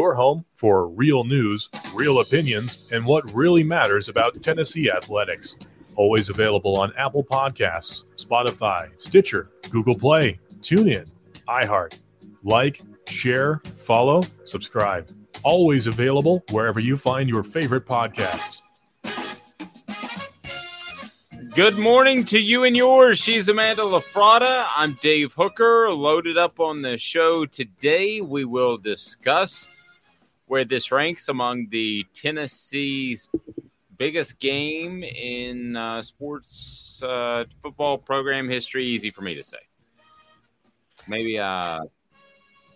your home for real news, real opinions, and what really matters about Tennessee athletics. Always available on Apple Podcasts, Spotify, Stitcher, Google Play, TuneIn, iHeart. Like, share, follow, subscribe. Always available wherever you find your favorite podcasts. Good morning to you and yours. She's Amanda LaFratta. I'm Dave Hooker. Loaded up on the show today. We will discuss where this ranks among the Tennessee's biggest game in uh, sports uh, football program history. Easy for me to say. Maybe, uh,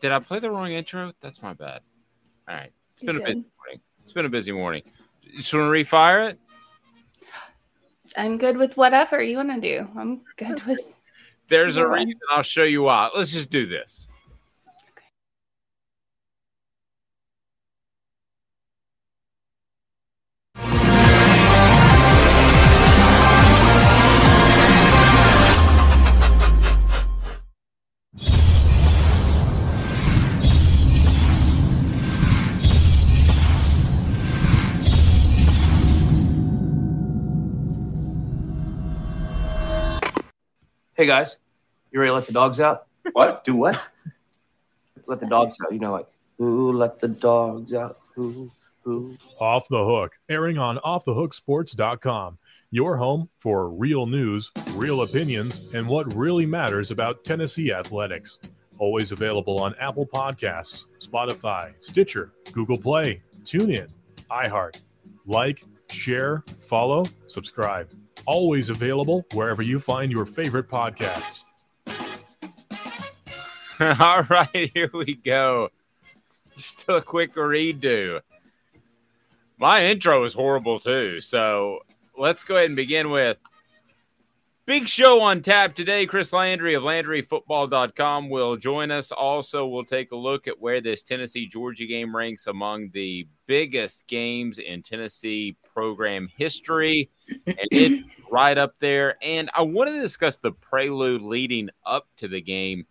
did I play the wrong intro? That's my bad. All right. It's been you a did. busy morning. It's been a busy morning. Just want to refire it? I'm good with whatever you want to do. I'm good with. There's a reason. I'll show you why. Let's just do this. Hey guys, you ready to let the dogs out? What? Do what? Let the dogs out. You know, like, ooh, let the dogs out. Ooh, ooh. Off the Hook, airing on offthehooksports.com. Your home for real news, real opinions, and what really matters about Tennessee athletics. Always available on Apple Podcasts, Spotify, Stitcher, Google Play, TuneIn, iHeart. Like, share, follow, subscribe always available wherever you find your favorite podcasts. All right, here we go. Just a quick redo. My intro is horrible too. So let's go ahead and begin with Big show on tap today. Chris Landry of LandryFootball.com will join us. Also, we'll take a look at where this Tennessee Georgia game ranks among the biggest games in Tennessee program history. And it right up there. And I want to discuss the prelude leading up to the game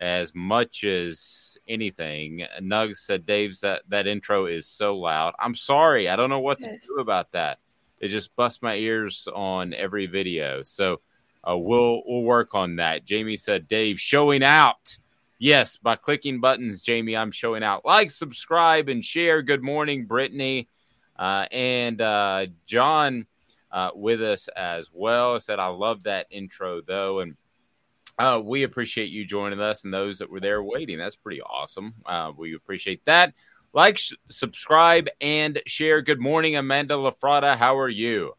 as much as anything. Nugs said, Dave's that, that intro is so loud. I'm sorry. I don't know what yes. to do about that. It just busts my ears on every video. So, uh, we'll we'll work on that. Jamie said, "Dave showing out." Yes, by clicking buttons, Jamie, I'm showing out. Like, subscribe, and share. Good morning, Brittany, uh, and uh, John uh, with us as well. I said I love that intro though, and uh, we appreciate you joining us and those that were there waiting. That's pretty awesome. Uh, we appreciate that. Like, sh- subscribe, and share. Good morning, Amanda LaFratta. How are you?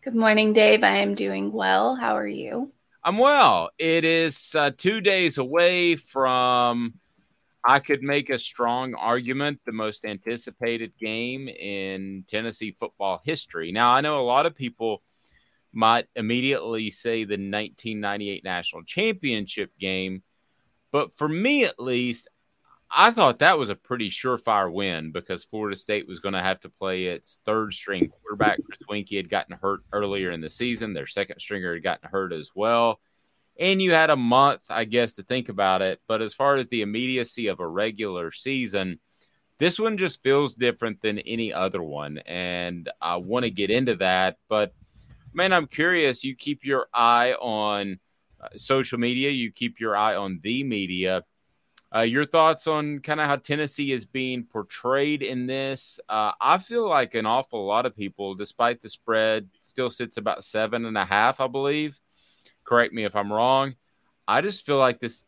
Good morning, Dave. I am doing well. How are you? I'm well. It is uh, two days away from, I could make a strong argument, the most anticipated game in Tennessee football history. Now, I know a lot of people might immediately say the 1998 national championship game, but for me at least, I thought that was a pretty surefire win because Florida State was going to have to play its third string quarterback. Chris Weinke had gotten hurt earlier in the season. Their second stringer had gotten hurt as well. And you had a month, I guess, to think about it. But as far as the immediacy of a regular season, this one just feels different than any other one. And I want to get into that. But man, I'm curious. You keep your eye on uh, social media, you keep your eye on the media uh, your thoughts on kind of how Tennessee is being portrayed in this? Uh, I feel like an awful lot of people, despite the spread, still sits about seven and a half, I believe. Correct me if I'm wrong. I just feel like this,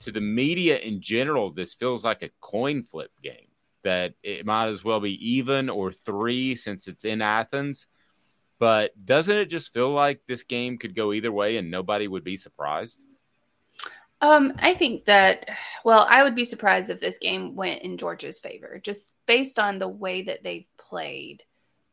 to the media in general, this feels like a coin flip game that it might as well be even or three since it's in Athens. But doesn't it just feel like this game could go either way and nobody would be surprised? Um, I think that, well, I would be surprised if this game went in Georgia's favor, just based on the way that they've played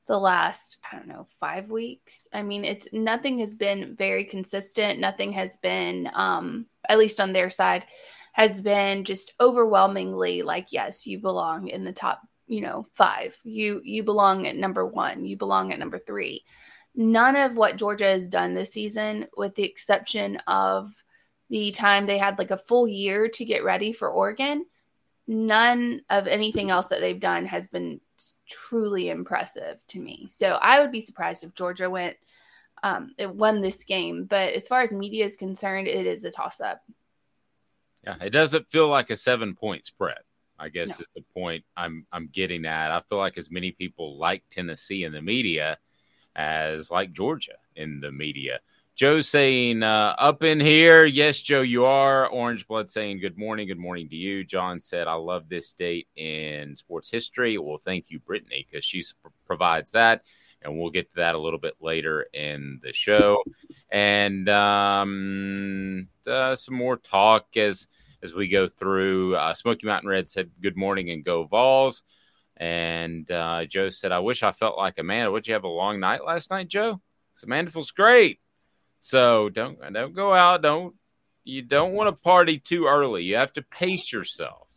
the last, I don't know, five weeks. I mean, it's nothing has been very consistent. Nothing has been, um, at least on their side, has been just overwhelmingly like, yes, you belong in the top, you know, five. You you belong at number one. You belong at number three. None of what Georgia has done this season, with the exception of the time they had like a full year to get ready for Oregon, none of anything else that they've done has been truly impressive to me. So I would be surprised if Georgia went um, it won this game. But as far as media is concerned, it is a toss up. Yeah, it doesn't feel like a seven point spread. I guess No. is the point I'm I'm getting at. I feel like as many people like Tennessee in the media as like Georgia in the media. Joe saying uh, up in here, yes, Joe, you are. Orange Blood saying good morning, good morning to you. John said, I love this date in sports history. Well, thank you, Brittany, because she provides that, and we'll get to that a little bit later in the show. And um, uh, some more talk as as we go through. Uh, Smoky Mountain Red said, "Good morning and go Vols." And uh, Joe said, "I wish I felt like Amanda. Would you have a long night last night, Joe? 'Cause Amanda feels great. So don't don't go out. Don't you don't want to party too early. You have to pace yourself.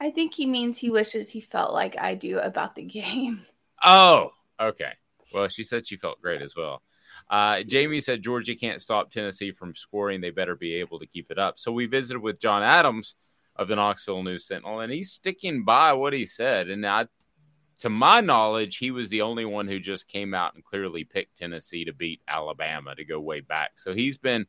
I think he means he wishes he felt like I do about the game. Oh, okay. Well, she said she felt great as well. Uh, Jamie said Georgia can't stop Tennessee from scoring. They better be able to keep it up. So we visited with John Adams of the Knoxville News Sentinel, and he's sticking by what he said. And I, to my knowledge, he was the only one who just came out and clearly picked Tennessee to beat Alabama to go way back. So he's been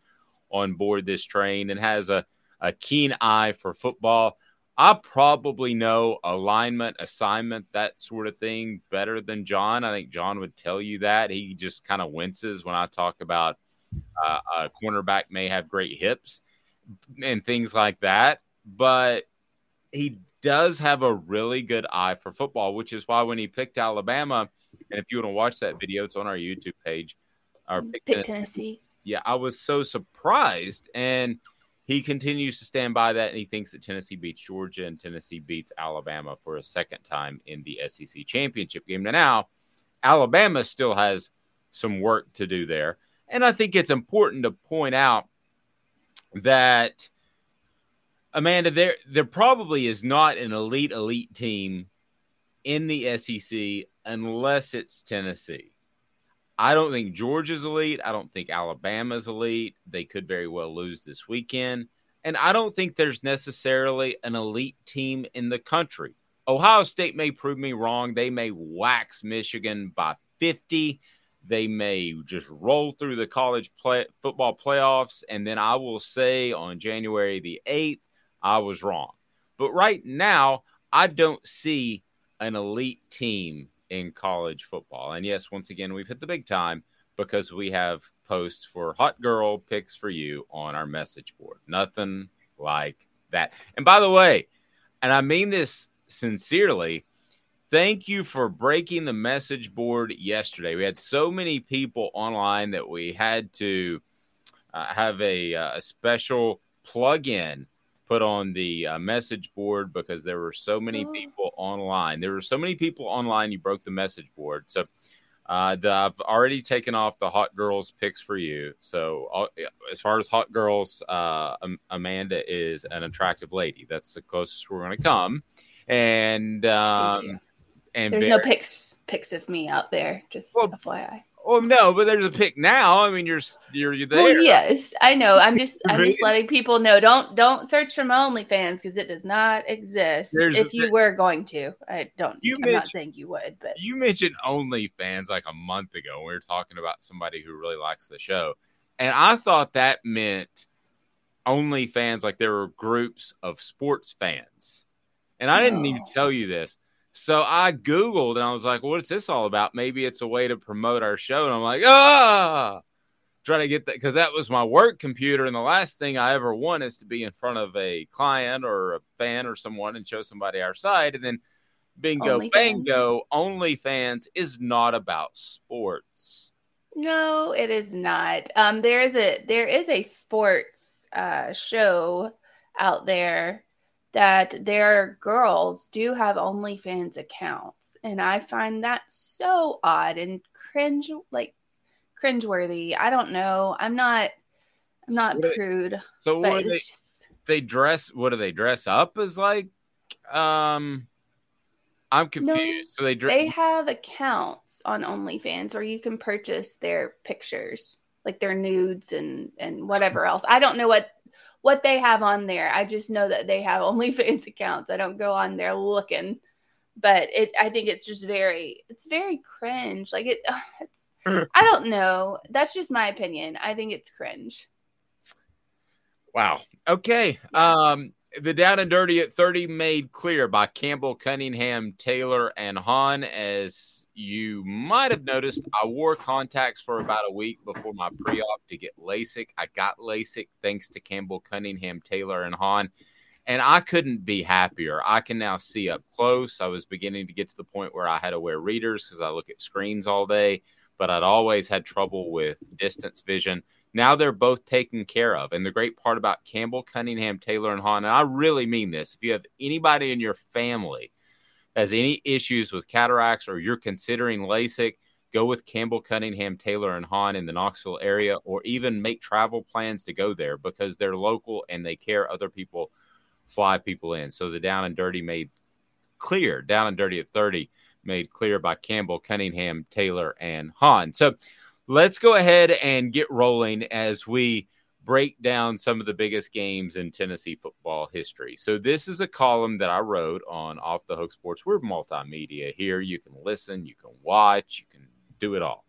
on board this train and has a, a keen eye for football. I probably know alignment, assignment, that sort of thing better than John. I think John would tell you that. He just kind of winces when I talk about uh, a cornerback may have great hips and things like that. But he does have a really good eye for football, which is why when he picked Alabama, and if you want to watch that video, it's on our YouTube page. Or mm, pick Pick Tennessee Tennessee. yeah, I was so surprised. And he continues to stand by that. And he thinks that Tennessee beats Georgia and Tennessee beats Alabama for a second time in the SEC championship game. Now, now Alabama still has some work to do there. And I think it's important to point out that Amanda, there there probably is not an elite elite team in the SEC unless it's Tennessee. I don't think Georgia's elite. I don't think Alabama's elite. They could very well lose this weekend. And I don't think there's necessarily an elite team in the country. Ohio State may prove me wrong. They may wax Michigan by 50. They may just roll through the college play, football playoffs. And then I will say on January the 8th, I was wrong. But right now, I don't see an elite team in college football. And yes, once again, we've hit the big time because we have posts for hot girl picks for you on our message board. Nothing like that. And by the way, and I mean this sincerely, thank you for breaking the message board yesterday. We had so many people online that we had to uh, have a, uh, a special plug in put on the uh, message board because there were so many Oh. people online. There were so many people online. You broke the message board. So uh, the, I've already taken off the hot girls picks for you. So uh, as far as hot girls, uh, Am- Amanda is an attractive lady. That's the closest we're going to come. And um, and There's Barry- no pics pics of me out there. Just Well, FYI. Oh no, but there's a pick now. I mean, you're you're, you're there. Well, yes, I know. I'm just I'm just letting people know. Don't don't search for my OnlyFans because it does not exist. There's if you were going to, I don't. You I'm not saying you would, but You mentioned OnlyFans like a month ago. We were talking about somebody who really likes the show, and I thought that meant OnlyFans like there were groups of sports fans, and I didn't even tell you this. So I Googled and I was like, "What's this all about?" Maybe it's a way to promote our show, and I'm like, "Ah." Trying to get that because that was my work computer, and the last thing I ever want is to be in front of a client or a fan or someone and show somebody our side, and then bingo, OnlyFans. bango, OnlyFans is not about sports. no, it is not. Um, there is a there is a sports uh show out there that their girls do have OnlyFans accounts, and I find that so odd and cringe like cringeworthy. I don't know. I'm not. I'm not they- prude, So what they just they dress? What do they dress up as? Like, um, I'm confused. so they dress. they have accounts on OnlyFans where you can purchase their pictures, like their nudes and and whatever else. I don't know what what they have on there. I just know that they have OnlyFans accounts. I don't go on there looking, but it. I think it's just very, it's very cringe. Like it, it's. I don't know. That's just my opinion. I think it's cringe. Wow. Okay. Um, the down and dirty at 30 made clear by Campbell, Cunningham, Taylor, and Haun. As you might have noticed, I wore contacts for about a week before my pre op to get LASIK. I got LASIK thanks to Campbell, Cunningham, Taylor, and Haun. And I couldn't be happier. I can now see up close. I was beginning to get to the point where I had to wear readers because I look at screens all day, but I'd always had trouble with distance vision. Now they're both taken care of. And the great part about Campbell, Cunningham, Taylor, and Haun, and I really mean this if you have anybody in your family has any issues with cataracts or you're considering LASIK, go with Campbell, Cunningham, Taylor, and Haun in the Knoxville area, or even make travel plans to go there because they're local and they care other people fly people in. So the down and dirty made clear, down and dirty at 30 made clear by Campbell, Cunningham, Taylor, and Haun. So let's go ahead and get rolling as we break down some of the biggest games in Tennessee football history. So this is a column that I wrote on Off the Hook Sports. We're multimedia here. You can listen, you can watch, you can do it all.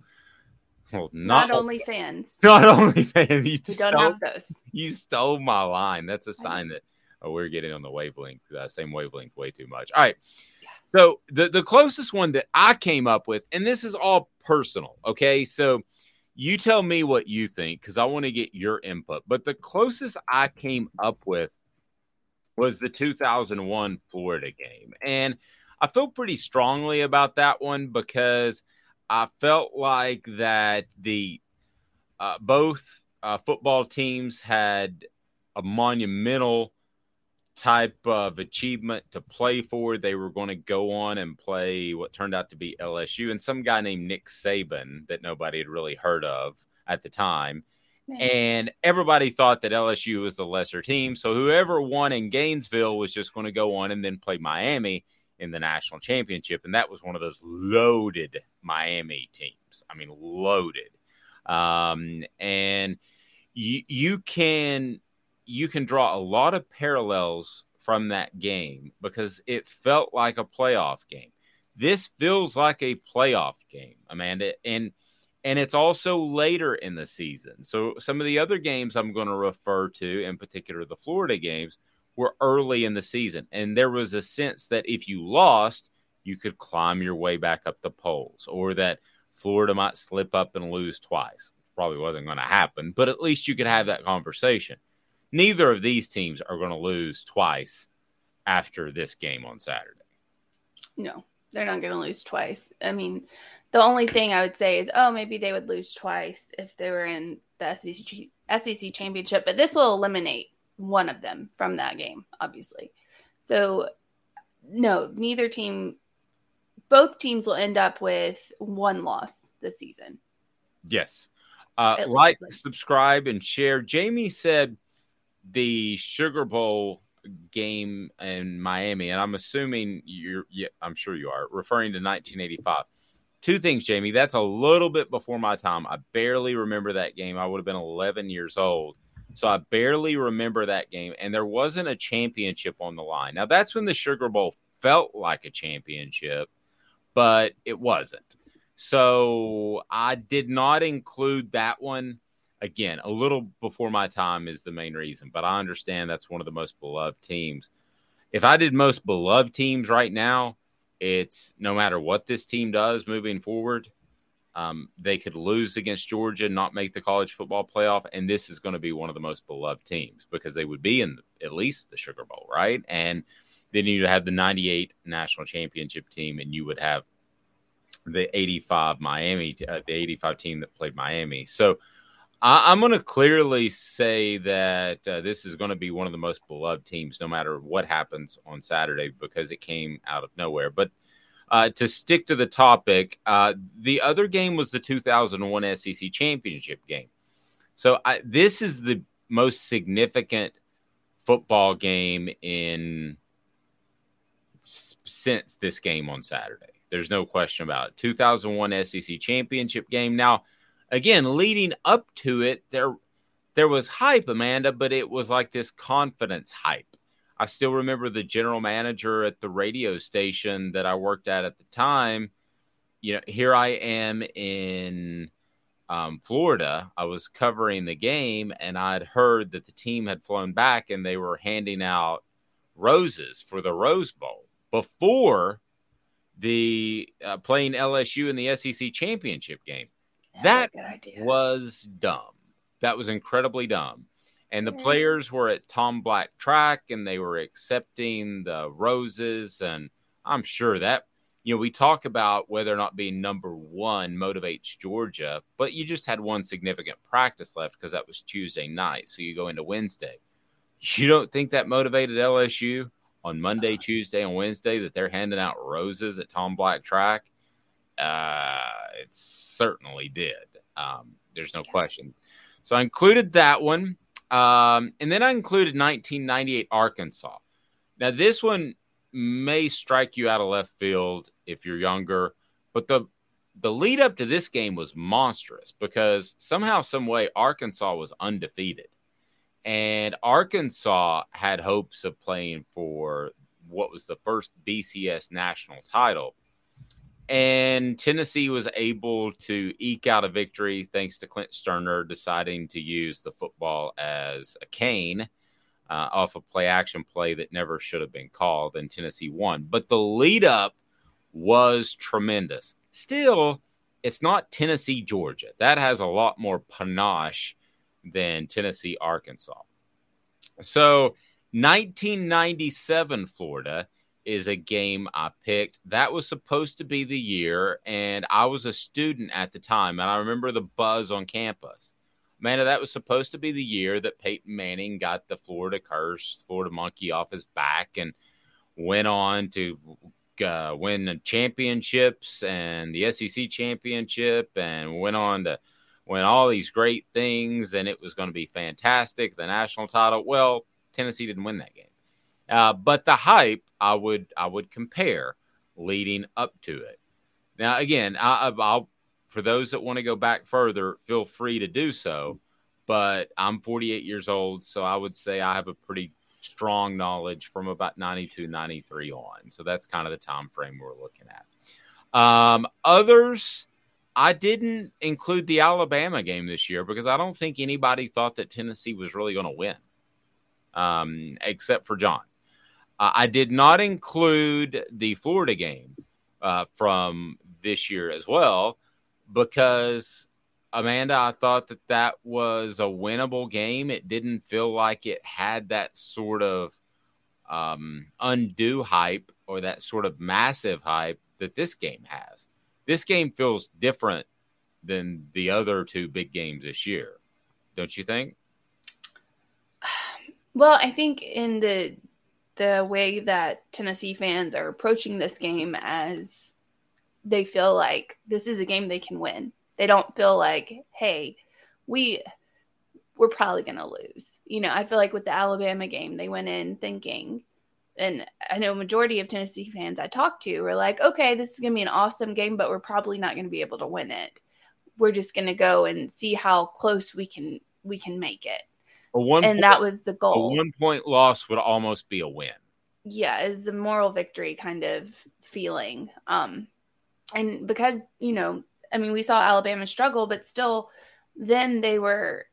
Well, not, not only fans. Not only fans. You we don't have those. You stole my line. That's a sign that oh, we're getting on the wavelength, uh, same wavelength, way too much. All right. So the the closest one that I came up with, and this is all personal, okay? So you tell me what you think because I want to get your input. But the closest I came up with was the 2001 Florida game, and I feel pretty strongly about that one because I felt like that the uh, both uh, football teams had a monumental type of achievement to play for. They were going to go on and play what turned out to be LSU and some guy named Nick Saban that nobody had really heard of at the time. And everybody thought that LSU was the lesser team. So whoever won in Gainesville was just going to go on and then play Miami in the national championship. And that was one of those loaded Miami teams. I mean, loaded. Um, and you, you can you can draw a lot of parallels from that game because it felt like a playoff game. This feels like a playoff game, Amanda, and and it's also later in the season. So some of the other games I'm going to refer to, in particular the Florida games, were early in the season, and there was a sense that if you lost, you could climb your way back up the polls, or that Florida might slip up and lose twice. Probably wasn't going to happen, but at least you could have that conversation neither of these teams are going to lose twice after this game on Saturday. No, they're not going to lose twice. I mean, the only thing I would say is, oh, maybe they would lose twice if they were in the SEC, SEC championship, but this will eliminate one of them from that game, obviously. So, no, neither team, both teams will end up with one loss this season. Yes. Uh, like, subscribe, and share. Jamie said the Sugar Bowl game in Miami, and I'm assuming you're, yeah, I'm sure you are referring to 1985. Two things, Jamie. That's a little bit before my time. I barely remember that game. I would have been 11 years old. So I barely remember that game. And there wasn't a championship on the line. Now, that's when the Sugar Bowl felt like a championship, but it wasn't. So I did not include that one again, a little before my time is the main reason, but I understand that's one of the most beloved teams. If I did most beloved teams right now, it's no matter what this team does moving forward, um, they could lose against Georgia, not make the college football playoff, and this is going to be one of the most beloved teams because they would be in at least the Sugar Bowl, right? And then you have the 98 national championship team, and you would have the 85 Miami, uh, the 85 team that played Miami. So, I, am going to clearly say that uh, this is going to be one of the most beloved teams, no matter what happens on Saturday, because it came out of nowhere. But uh, to stick to the topic, uh, the other game was the 2001 SEC championship game. So I, this is the most significant football game in since this game on Saturday. There's no question about it. 2001 SEC championship game. Now again, leading up to it, there there was hype, Amanda, but it was like this confidence hype. I still remember the general manager at the radio station that I worked at at the time. You know, here I am in um, Florida. I was covering the game and I'd heard that the team had flown back and they were handing out roses for the Rose Bowl before the uh, playing LSU in the SEC championship game. That was dumb. That was incredibly dumb. And the players were at Tom Black track and they were accepting the roses. And I'm sure that, you know, we talk about whether or not being number one motivates Georgia, but you just had one significant practice left because that was Tuesday night. So you go into Wednesday. You don't think that motivated LSU on Monday, uh-huh. Tuesday, and Wednesday that they're handing out roses at Tom Black track? Uh, it certainly did. Um, there's no question. So I included that one. Um, and then I included 1998 Arkansas. Now, this one may strike you out of left field if you're younger, but the the lead up to this game was monstrous because somehow, some way, Arkansas was undefeated, and Arkansas had hopes of playing for what was the first BCS national title and Tennessee was able to eke out a victory thanks to Clint Stoerner deciding to use the football as a cane uh, off a play action play that never should have been called, and Tennessee won. But the lead up was tremendous. Still, it's not Tennessee, Georgia. That has a lot more panache than Tennessee, Arkansas. So, 1997 Florida is a game I picked. That was supposed to be the year, and I was a student at the time, and I remember the buzz on campus. Man, that was supposed to be the year that Peyton Manning got the Florida curse, Florida monkey off his back, and went on to uh, win championships and the SEC championship, and went on to win all these great things, and it was going to be fantastic. The national title. Well, Tennessee didn't win that game. Uh, but the hype I would I would compare leading up to it. Now again, I, I'll for those that want to go back further, feel free to do so. But I'm 48 years old, so I would say I have a pretty strong knowledge from about 92, 93 on. So that's kind of the time frame we're looking at. Um, others, I didn't include the Alabama game this year because I don't think anybody thought that Tennessee was really going to win, um, except for John. Uh, I did not include the Florida game uh, from this year as well because Amanda, I thought that that was a winnable game. It didn't feel like it had that sort of um, undue hype or that sort of massive hype that this game has. This game feels different than the other two big games this year, don't you think? Well, I think in the the way that Tennessee fans are approaching this game as they feel like this is a game they can win. They don't feel like, hey, we we're probably going to lose. You know, I feel like with the Alabama game, they went in thinking and I know majority of Tennessee fans I talked to were like, okay, this is going to be an awesome game, but we're probably not going to be able to win it. We're just going to go and see how close we can we can make it. A one and point, that was the goal. A one point loss would almost be a win. Yeah, is the moral victory kind of feeling. Um, and because you know, I mean, we saw Alabama struggle, but still, then they were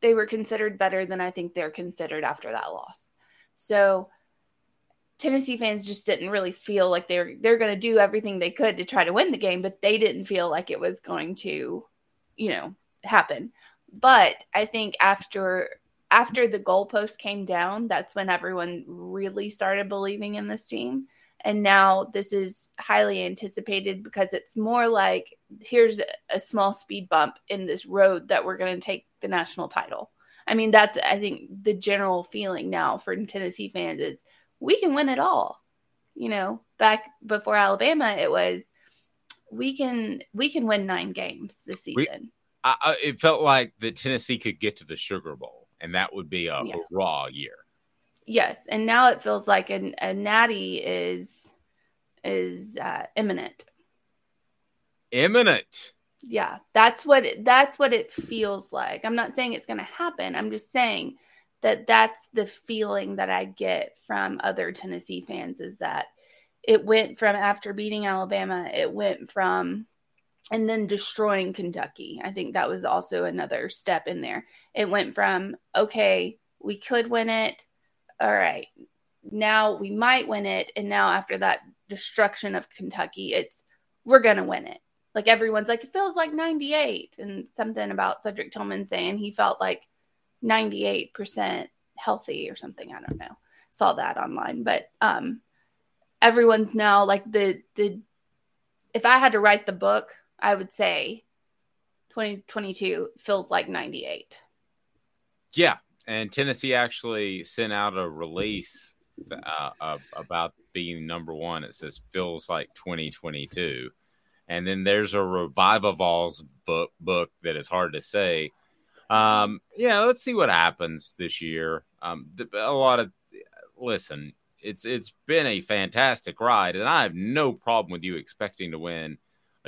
they were considered better than I think they're considered after that loss. So Tennessee fans just didn't really feel like they're they're going to do everything they could to try to win the game, but they didn't feel like it was going to, you know, happen. But I think after after the goalpost came down, that's when everyone really started believing in this team. And now this is highly anticipated because it's more like here's a small speed bump in this road that we're going to take the national title. I mean, that's I think the general feeling now for Tennessee fans is we can win it all. You know, back before Alabama, it was we can we can win nine games this season. I, it felt like that Tennessee could get to the Sugar Bowl, and that would be a yes. raw year. Yes, and now it feels like a, a natty is is uh, imminent. Imminent. Yeah, that's what it, that's what it feels like. I'm not saying it's going to happen. I'm just saying that that's the feeling that I get from other Tennessee fans is that it went from after beating Alabama, it went from and then destroying Kentucky. I think that was also another step in there. It went from okay, we could win it. All right. Now we might win it and now after that destruction of Kentucky, it's we're going to win it. Like everyone's like it feels like 98 and something about Cedric Tillman saying he felt like 98% healthy or something. I don't know. Saw that online, but um, everyone's now like the the. If I had to write the book, I would say 2022 feels like 98. Yeah, and Tennessee actually sent out a release uh, about being number one. It says feels like 2022, and then there's a Revivavol's book book that is hard to say um, yeah, let's see what happens this year. Um, a lot of listen, it's it's been a fantastic ride, and I have no problem with you expecting to win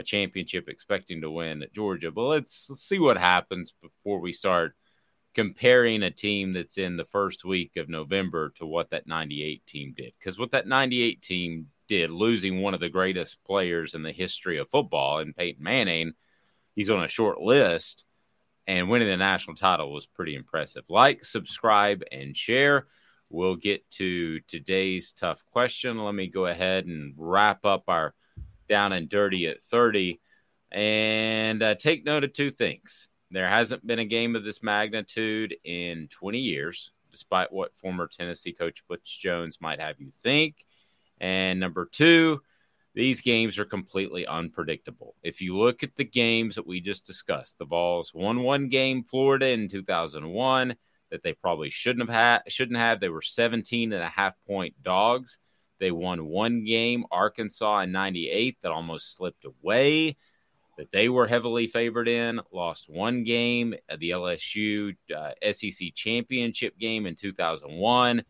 a championship, expecting to win at Georgia. But let's, let's see what happens before we start comparing a team that's in the first week of November to what that 98 team did. Because what that 98 team did, losing one of the greatest players in the history of football in Peyton Manning, he's on a short list and winning the national title was pretty impressive. Like, subscribe, and share. We'll get to today's tough question. Let me go ahead and wrap up our down and dirty at 30 and uh, take note of two things. There hasn't been a game of this magnitude in 20 years, despite what former Tennessee coach Butch Jones might have you think. And number two, these games are completely unpredictable. If you look at the games that we just discussed, the Vols won one game Florida in 2001 that they probably shouldn't have had shouldn't have. They were 17 and a half point dogs. They won one game Arkansas in 98 that almost slipped away that they were heavily favored in, lost one game the LSU uh, SEC championship game in 2001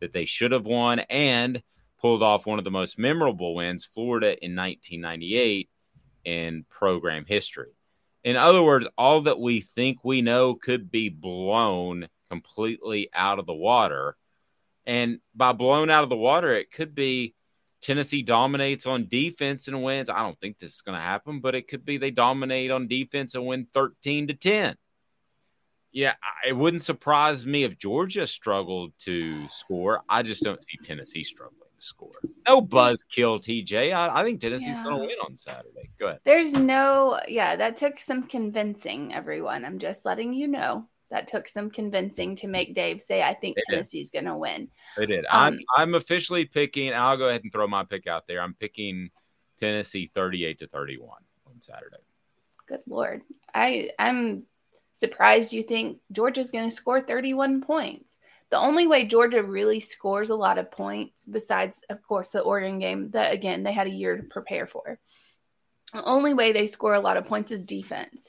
that they should have won and pulled off one of the most memorable wins, Florida in 1998, in program history. In other words, all that we think we know could be blown completely out of the water. And by blown out of the water, it could be Tennessee dominates on defense and wins. I don't think this is going to happen, but it could be they dominate on defense and win 13 to 10 yeah, it wouldn't surprise me if Georgia struggled to score. I just don't see Tennessee struggling to score. No buzzkill, TJ. I, I think Tennessee's yeah. going to win on Saturday. Go ahead. There's no, yeah, that took some convincing, everyone. I'm just letting you know that took some convincing to make Dave say, I think they Tennessee's going to win. They did. Um, I'm, I'm officially picking, I'll go ahead and throw my pick out there. I'm picking Tennessee 38 to 31 on Saturday. Good Lord. I, I'm surprised you think Georgia's going to score 31 points. The only way Georgia really scores a lot of points, besides, of course, the Oregon game, that again, they had a year to prepare for. The only way they score a lot of points is defense.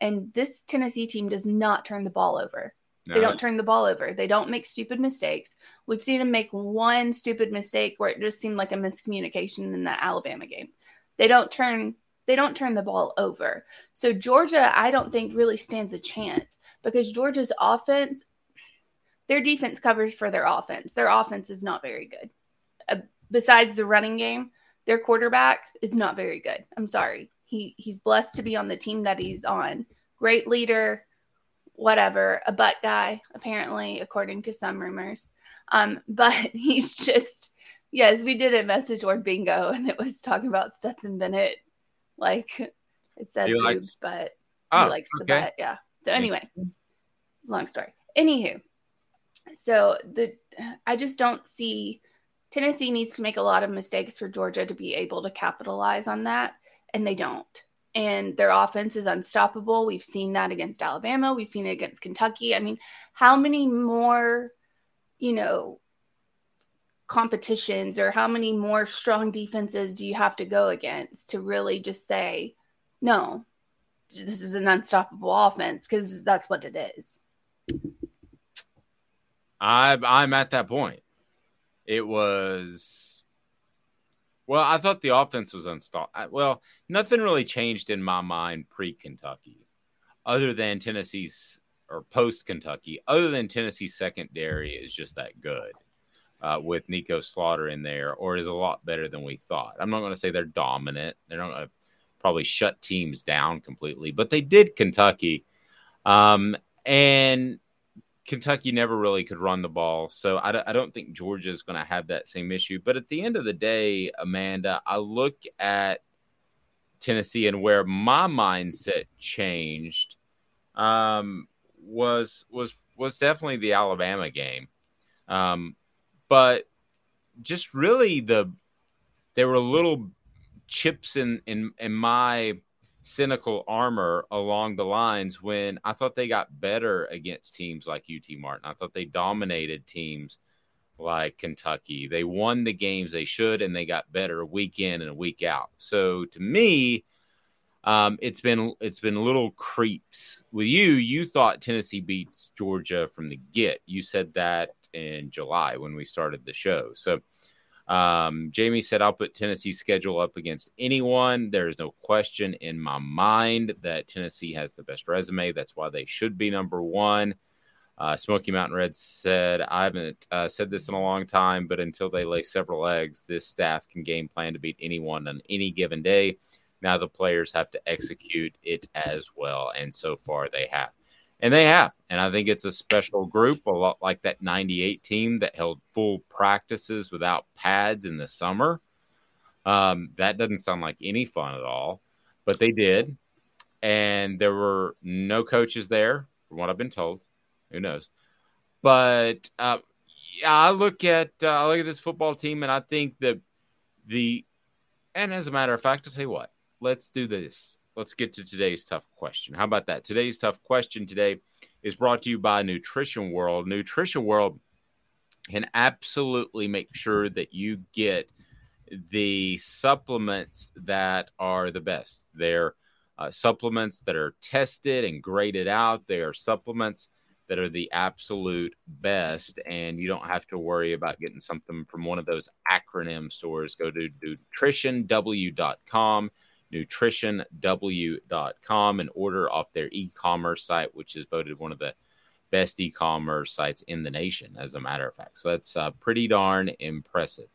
And this Tennessee team does not turn the ball over. No. They don't turn the ball over. They don't make stupid mistakes. We've seen them make one stupid mistake where it just seemed like a miscommunication in the Alabama game. They don't turn they don't turn the ball over. So Georgia, I don't think really stands a chance because Georgia's offense, their defense covers for their offense. Their offense is not very good. Uh, besides the running game, their quarterback is not very good. I'm sorry. He he's blessed to be on the team that he's on. Great leader, whatever, a butt guy apparently, according to some rumors. Um, but he's just yes, we did a message board bingo, and it was talking about Stetson Bennett like it said boobs, likes... but oh, he likes okay. the butt. Yeah. So anyway, long story. Anywho, so the I just don't see Tennessee needs to make a lot of mistakes for Georgia to be able to capitalize on that, and they don't. And their offense is unstoppable. We've seen that against Alabama. We've seen it against Kentucky. I mean, how many more, you know, competitions or how many more strong defenses do you have to go against to really just say, no, this is an unstoppable offense? Because that's what it is. I, I'm at that point. It was Well, I thought the offense was unstopped. Well, nothing really changed in my mind pre Kentucky, other than Tennessee's or post Kentucky, other than Tennessee's secondary is just that good uh, with Nico Slaughter in there, or is a lot better than we thought. I'm not going to say they're dominant. They're not going to probably shut teams down completely, but they did Kentucky. Um, and Kentucky never really could run the ball. So I, I don't think Georgia is going to have that same issue. But at the end of the day, Amanda, I look at Tennessee and where my mindset changed um, was was was definitely the Alabama game. Um, but just really the there were little chips in in in my cynical armor along the lines when I thought they got better against teams like UT Martin. I thought they dominated teams like Kentucky. They won the games they should, and they got better week in and week out. So to me, um, it's been it's been little creeps with you. You thought Tennessee beats Georgia from the get. You said that in July when we started the show. So um, Jamie said, I'll put Tennessee's schedule up against anyone. There is no question in my mind that Tennessee has the best resume. That's why they should be number one. Uh, Smoky Mountain Red said, I haven't uh, said this in a long time, but until they lay several eggs, this staff can game plan to beat anyone on any given day. Now the players have to execute it as well. And so far they have. And they have. And I think it's a special group, a lot like that 98 team that held full practices without pads in the summer. Um, that doesn't sound like any fun at all, but they did. And there were no coaches there, from what I've been told. Who knows? But uh, yeah, I look at uh, I look at this football team, and I think that the and as a matter of fact, I'll tell you what, let's do this let's get to today's tough question. How about that? Today's tough question today is brought to you by Nutrition World. Nutrition World can absolutely make sure that you get the supplements that are the best. They're uh, supplements that are tested and graded out. They are supplements that are the absolute best, and you don't have to worry about getting something from one of those acronym stores. Go to nutritionw.com nutritionw.com and order off their e-commerce site, which is voted one of the best e-commerce sites in the nation, as a matter of fact. So that's uh, pretty darn impressive.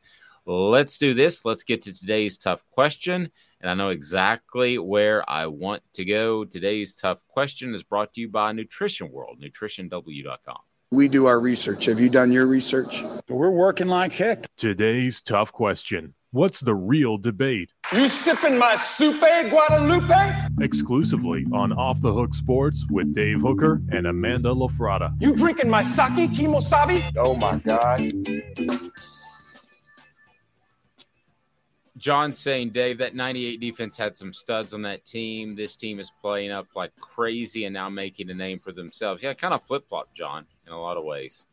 Let's do this. Let's get to today's tough question. And I know exactly where I want to go. Today's tough question is brought to you by Nutrition World, nutritionw.com. We do our research. Have you done your research? We're working like heck. Today's tough question What's the real debate? You sipping my soupe, Guadalupe? Exclusively on Off the Hook Sports with Dave Hooker and Amanda LaFratta. You drinking my sake, Kimosabi? Oh my God. John saying, Dave, that 98 defense had some studs on that team. This team is playing up like crazy and now making a name for themselves. Yeah, kind of flip flop, John, in a lot of ways.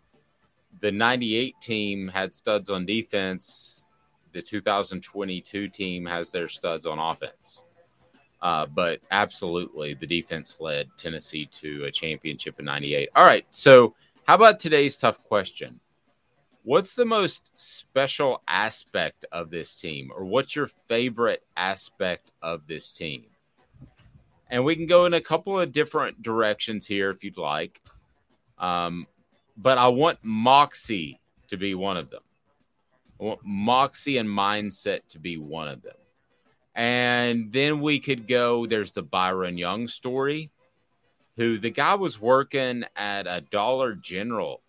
The 98 team had studs on defense the 2022 team has their studs on offense. Uh, but absolutely, the defense led Tennessee to a championship in 98. All right. So, how about today's tough question? What's the most special aspect of this team, or what's your favorite aspect of this team? And we can go in a couple of different directions here if you'd like. Um, but I want Moxie to be one of them. Moxie and mindset to be one of them. And then we could go, there's the Byron Young story, who the guy was working at a Dollar General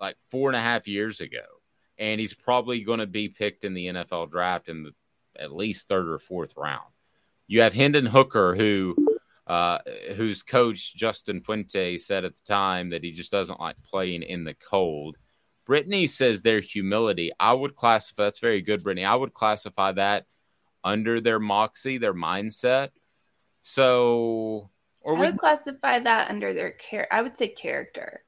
like four and a half years ago. And he's probably going to be picked in the NFL draft in the at least third or fourth round. You have Hendon Hooker, who uh, whose coach Justin Fuente said at the time that he just doesn't like playing in the cold. Brittany says their humility. I would classify that's very good, Brittany. I would classify that under their moxie, their mindset. So, or I would we... classify that under their care. I would say character.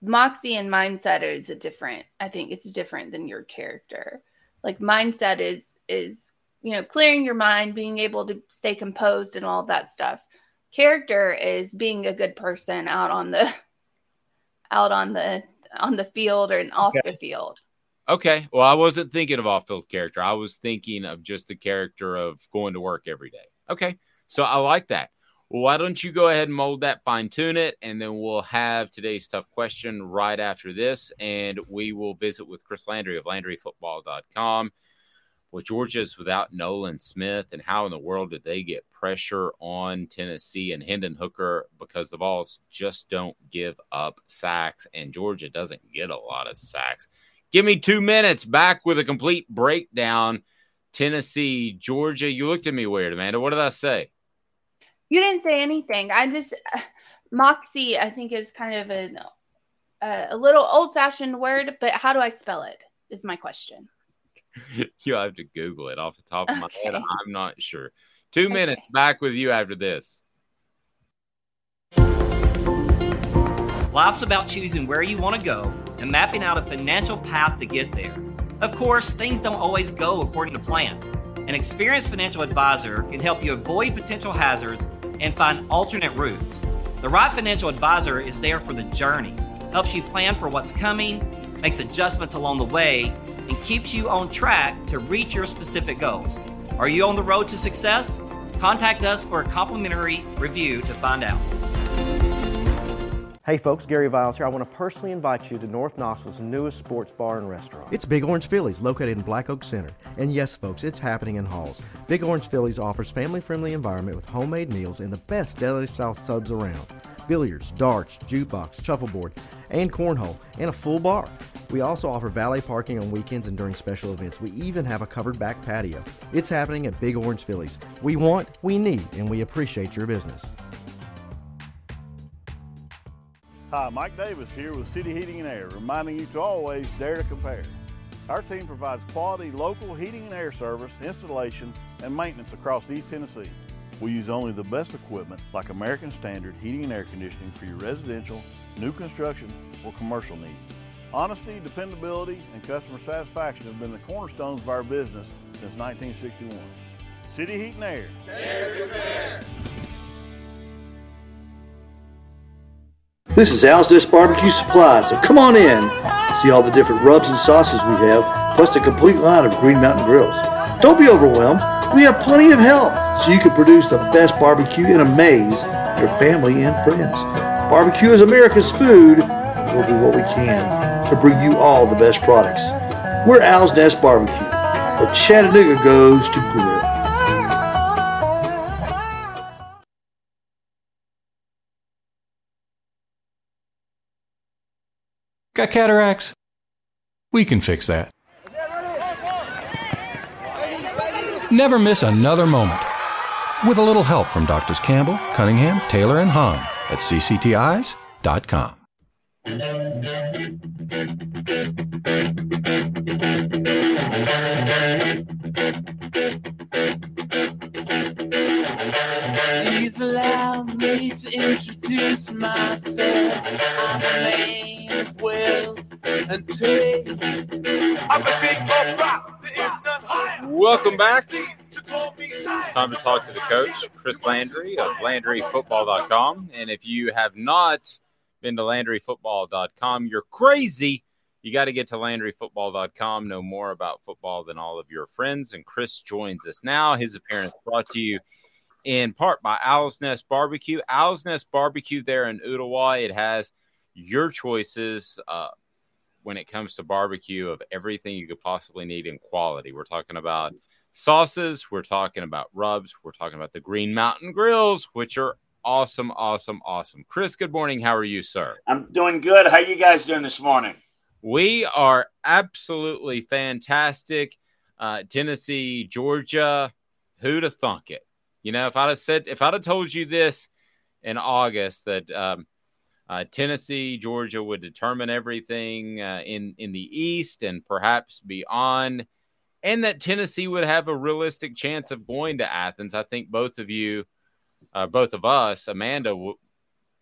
Moxie and mindset is a different. I think it's different than your character. Like mindset is is you know clearing your mind, being able to stay composed, and all that stuff. Character is being a good person out on the out on the on the field or an off okay. the field. Okay. Well, I wasn't thinking of off field character. I was thinking of just the character of going to work every day. Okay. So I like that. Well, why don't you go ahead and mold that, fine tune it, and then we'll have today's tough question right after this. And we will visit with Chris Landry of LandryFootball.com. Well, Georgia's without Nolan Smith, and how in the world did they get pressure on Tennessee and Hendon Hooker because the Vols just don't give up sacks, and Georgia doesn't get a lot of sacks. Give me two minutes back with a complete breakdown. Tennessee, Georgia. You looked at me weird, Amanda. What did I say? You didn't say anything. I just moxie. I think is kind of an uh, a little old fashioned word, but how do I spell it? Is my question. you have to Google it off the top of my okay. head. I'm not sure. Two minutes back with you after this. Life's about choosing where you want to go and mapping out a financial path to get there. Of course, things don't always go according to plan. An experienced financial advisor can help you avoid potential hazards and find alternate routes. The right financial advisor is there for the journey, helps you plan for what's coming, makes adjustments along the way, and keeps you on track to reach your specific goals. Are you on the road to success? Contact us for a complimentary review to find out. Hey folks, Gary Viles here. I want to personally invite you to North Knoxville's newest sports bar and restaurant. It's Big Orange Phillies, located in Black Oak Center. And yes, folks, it's happening in Halls. Big Orange Phillies offers family-friendly environment with homemade meals and the best deli-style subs around. Billiards, darts, jukebox, shuffleboard, and cornhole, and a full bar. We also offer valet parking on weekends and during special events. We even have a covered back patio. It's happening at Big Orange Phillies. We want, we need, and we appreciate your business. Hi, Mike Davis here with City Heating and Air, reminding you to always dare to compare. Our team provides quality local heating and air service, installation, and maintenance across East Tennessee. We use only the best equipment like American Standard heating and air conditioning for your residential, new construction, or commercial needs. Honesty, dependability, and customer satisfaction have been the cornerstones of our business since 1961. City Heat and Air. To compare. This is Owl's Nest Barbecue Supply, so come on in and see all the different rubs and sauces we have, plus a complete line of Green Mountain grills. Don't be overwhelmed. We have plenty of help so you can produce the best barbecue and amaze your family and friends. Barbecue is America's food. We'll do what we can to bring you all the best products. We're Owl's Nest Barbecue, but Chattanooga goes to grill. Got cataracts? We can fix that. Never miss another moment. With a little help from Doctors Campbell, Cunningham, Taylor, and Haun at cctis.com. Please allow me to introduce myself. I'm a man of wealth and taste. I'm a king of rock. Welcome back. It's time to talk to the coach, Chris Landry of LandryFootball.com. And if you have not been to LandryFootball.com, you're crazy. You got to get to LandryFootball.com, know more about football than all of your friends. And Chris joins us now. His appearance brought to you in part by Owl's Nest Barbecue. Owl's Nest Barbecue there in Ooltewah. It has your choices uh, when it comes to barbecue of everything you could possibly need in quality. We're talking about sauces, we're talking about rubs, we're talking about the Green Mountain Grills, which are awesome, awesome, awesome. Chris, good morning. How are you, sir? I'm doing good. How you guys doing this morning? We are absolutely fantastic. Uh, Tennessee, Georgia, who'd have thunk it? You know, if I'd have said, if I'd have told you this in August that um, uh, Tennessee, Georgia would determine everything uh, in in the East and perhaps beyond, and that Tennessee would have a realistic chance of going to Athens, I think both of you, uh, both of us, Amanda w-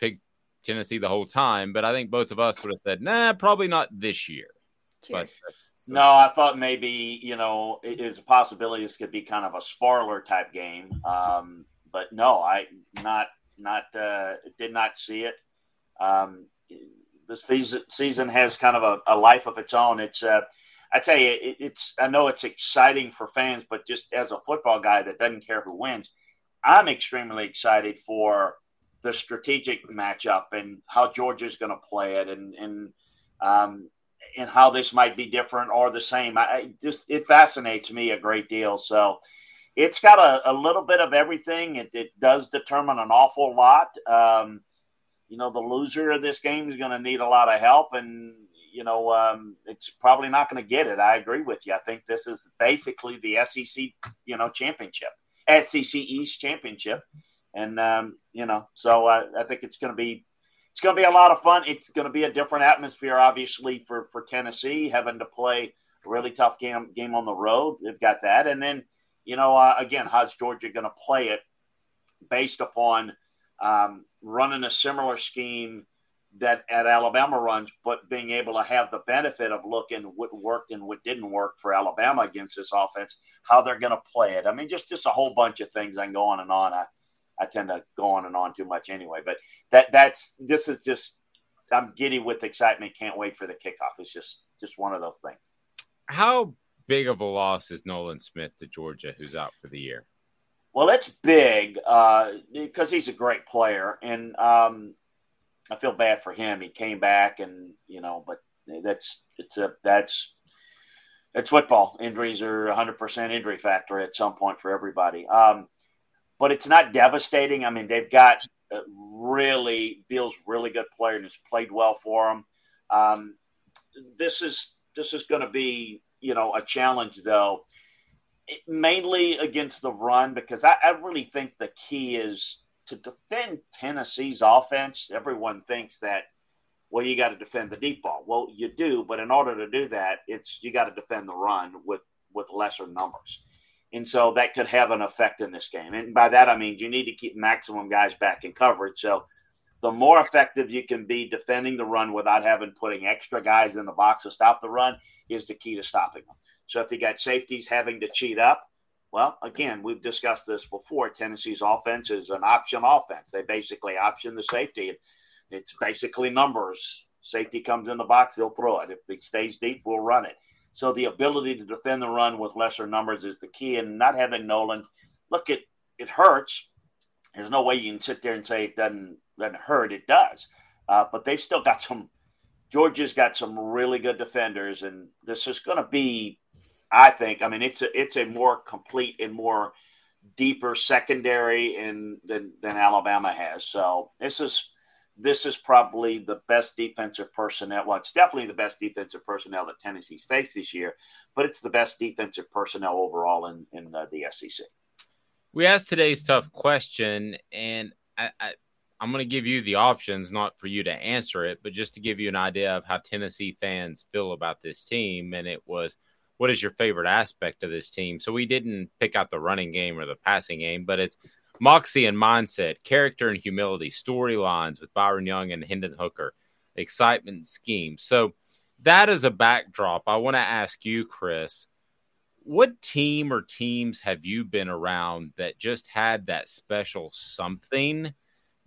picked Tennessee the whole time, but I think both of us would have said, "Nah, probably not this year." But no, I thought maybe you know it is a possibility this could be kind of a spoiler type game, um, but no, I not not uh, did not see it. Um, this season has kind of a, a, life of its own. It's uh, I tell you, it, it's I know it's exciting for fans, but just as a football guy that doesn't care who wins, I'm extremely excited for the strategic matchup and how Georgia's going to play it, and and um, and how this might be different or the same. I, just it fascinates me a great deal. So it's got a, a little bit of everything. It, it does determine an awful lot. Um, you know, the loser of this game is going to need a lot of help, and you know, um, it's probably not going to get it. I agree with you. I think this is basically the SEC, you know, championship, SEC East championship, and um, you know, so uh, I think it's going to be it's going to be a lot of fun. It's going to be a different atmosphere, obviously, for for Tennessee having to play a really tough game game on the road. They've got that, and then you know, uh, again, how's Georgia going to play it based upon um, running a similar scheme that at Alabama runs, but being able to have the benefit of looking what worked and what didn't work for Alabama against this offense, how they're going to play it. I mean, just just a whole bunch of things. I can go on and on. I I tend to go on and on too much anyway. But that that's this is just I'm giddy with excitement. Can't wait for the kickoff. It's just just one of those things. How big of a loss is Nolan Smith to Georgia, who's out for the year? Well, it's big uh, because he's a great player, and um, I feel bad for him. He came back, and you know, but that's it's a that's it's football. Injuries are 100 percent injury factor at some point for everybody. Um, but it's not devastating. I mean, they've got really Beal's really good player and has played well for them. Um, this is this is going to be you know a challenge though, mainly against the run because I, I really think the key is to defend Tennessee's offense. Everyone thinks that well you got to defend the deep ball. Well, you do, but in order to do that, it's you got to defend the run with with lesser numbers. And so that could have an effect in this game. And by that, I mean you need to keep maximum guys back in coverage. So the more effective you can be defending the run without having putting extra guys in the box to stop the run is the key to stopping them. So if you got safeties having to cheat up, well, again, we've discussed this before. Tennessee's offense is an option offense. They basically option the safety. It's basically numbers. Safety comes in the box, they'll throw it. If it stays deep, we'll run it. So the ability to defend the run with lesser numbers is the key. And not having Nolan, look, it it hurts. There's no way you can sit there and say it doesn't doesn't hurt. It does, uh, but they've still got some. Georgia's got some really good defenders, and this is going to be, I think. I mean, it's a it's a more complete and more deeper secondary and than than Alabama has. So this is this is probably the best defensive personnel. Well, it's definitely the best defensive personnel that Tennessee's faced this year, but it's the best defensive personnel overall in, in uh, the SEC. We asked today's tough question, and I, I, I'm going to give you the options, not for you to answer it, but just to give you an idea of how Tennessee fans feel about this team. And it was, what is your favorite aspect of this team? So we didn't pick out the running game or the passing game, but it's moxie and mindset, character and humility, storylines with Byron Young and Hendon Hooker, excitement and scheme. So that is a backdrop. I want to ask you, Chris, what team or teams have you been around that just had that special something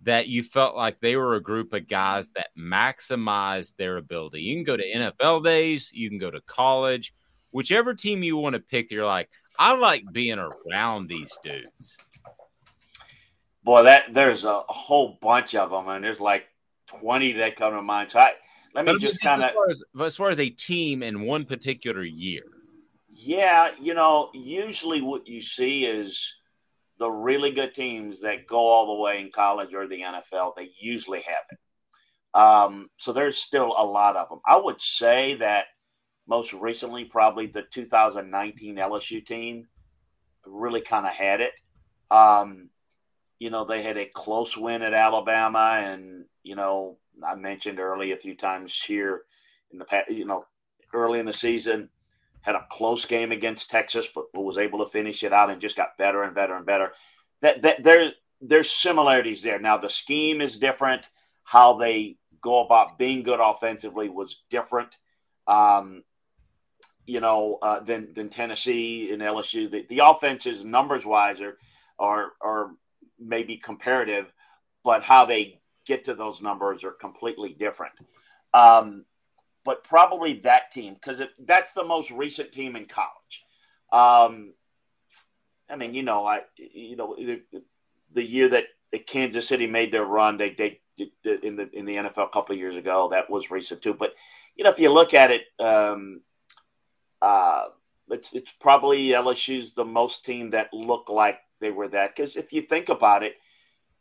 that you felt like they were a group of guys that maximized their ability? You can go to NFL days, you can go to college, whichever team you want to pick, you're like, I like being around these dudes boy, that there's a whole bunch of them, and there's like 20 that come to mind. So I, let me but just kind of as, as far as a team in one particular year. Yeah, you know, usually what you see is the really good teams that go all the way in college or the NFL. They usually have it. Um, so there's still a lot of them. I would say that most recently, probably the 2019 LSU team really kind of had it. Um, you know, they had a close win at Alabama, and you know, I mentioned early a few times here in the past, you know, early in the season, had a close game against Texas, but, but was able to finish it out and just got better and better and better. That that there there's similarities there. Now the scheme is different. How they go about being good offensively was different. Um, you know, uh, than than Tennessee and LSU. The, the offenses numbers wise are are are maybe comparative, but how they get to those numbers are completely different. Um, but probably that team because that's the most recent team in college. Um, I mean, you know, I you know the, the year that Kansas City made their run, they they in the in the NFL a couple of years ago. That was recent too. But you know, if you look at it, um, uh, it's it's probably LSU's the most team that look like they were that. Because if you think about it,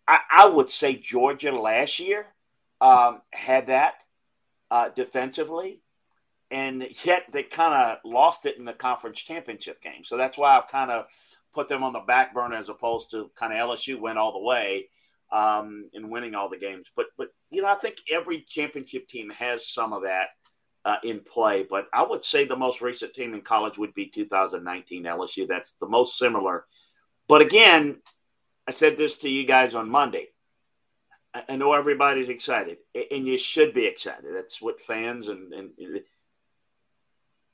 I, I, would say Georgia last year um, had that uh, defensively, and yet they kind of lost it in the conference championship game. So that's why I've kind of put them on the back burner as opposed to kind of LSU went all the way um, in winning all the games. But but you know I think every championship team has some of that uh, in play. But I would say the most recent team in college would be 2019 LSU. That's the most similar. But again, I said this to you guys on Monday. I know everybody's excited, and you should be excited. That's what fans and, and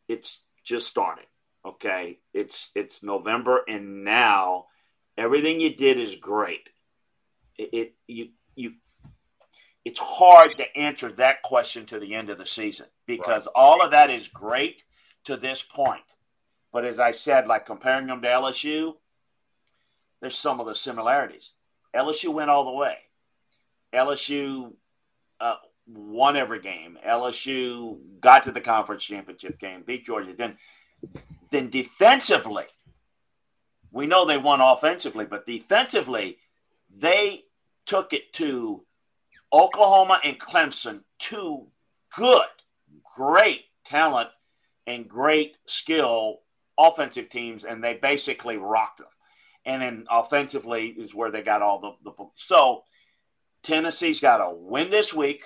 it's just starting. Okay, it's it's November, and now everything you did is great. It, it you you it's hard to answer that question to the end of the season because right. all of that is great to this point. But as I said, like comparing them to LSU, there's some of the similarities. LSU went all the way. LSU uh, won every game. LSU got to the conference championship game, beat Georgia. Then, then defensively, we know they won offensively, but defensively, they took it to Oklahoma and Clemson, two good, great talent and great skill offensive teams, and they basically rocked them. And then offensively is where they got all the, the so Tennessee's got to win this week.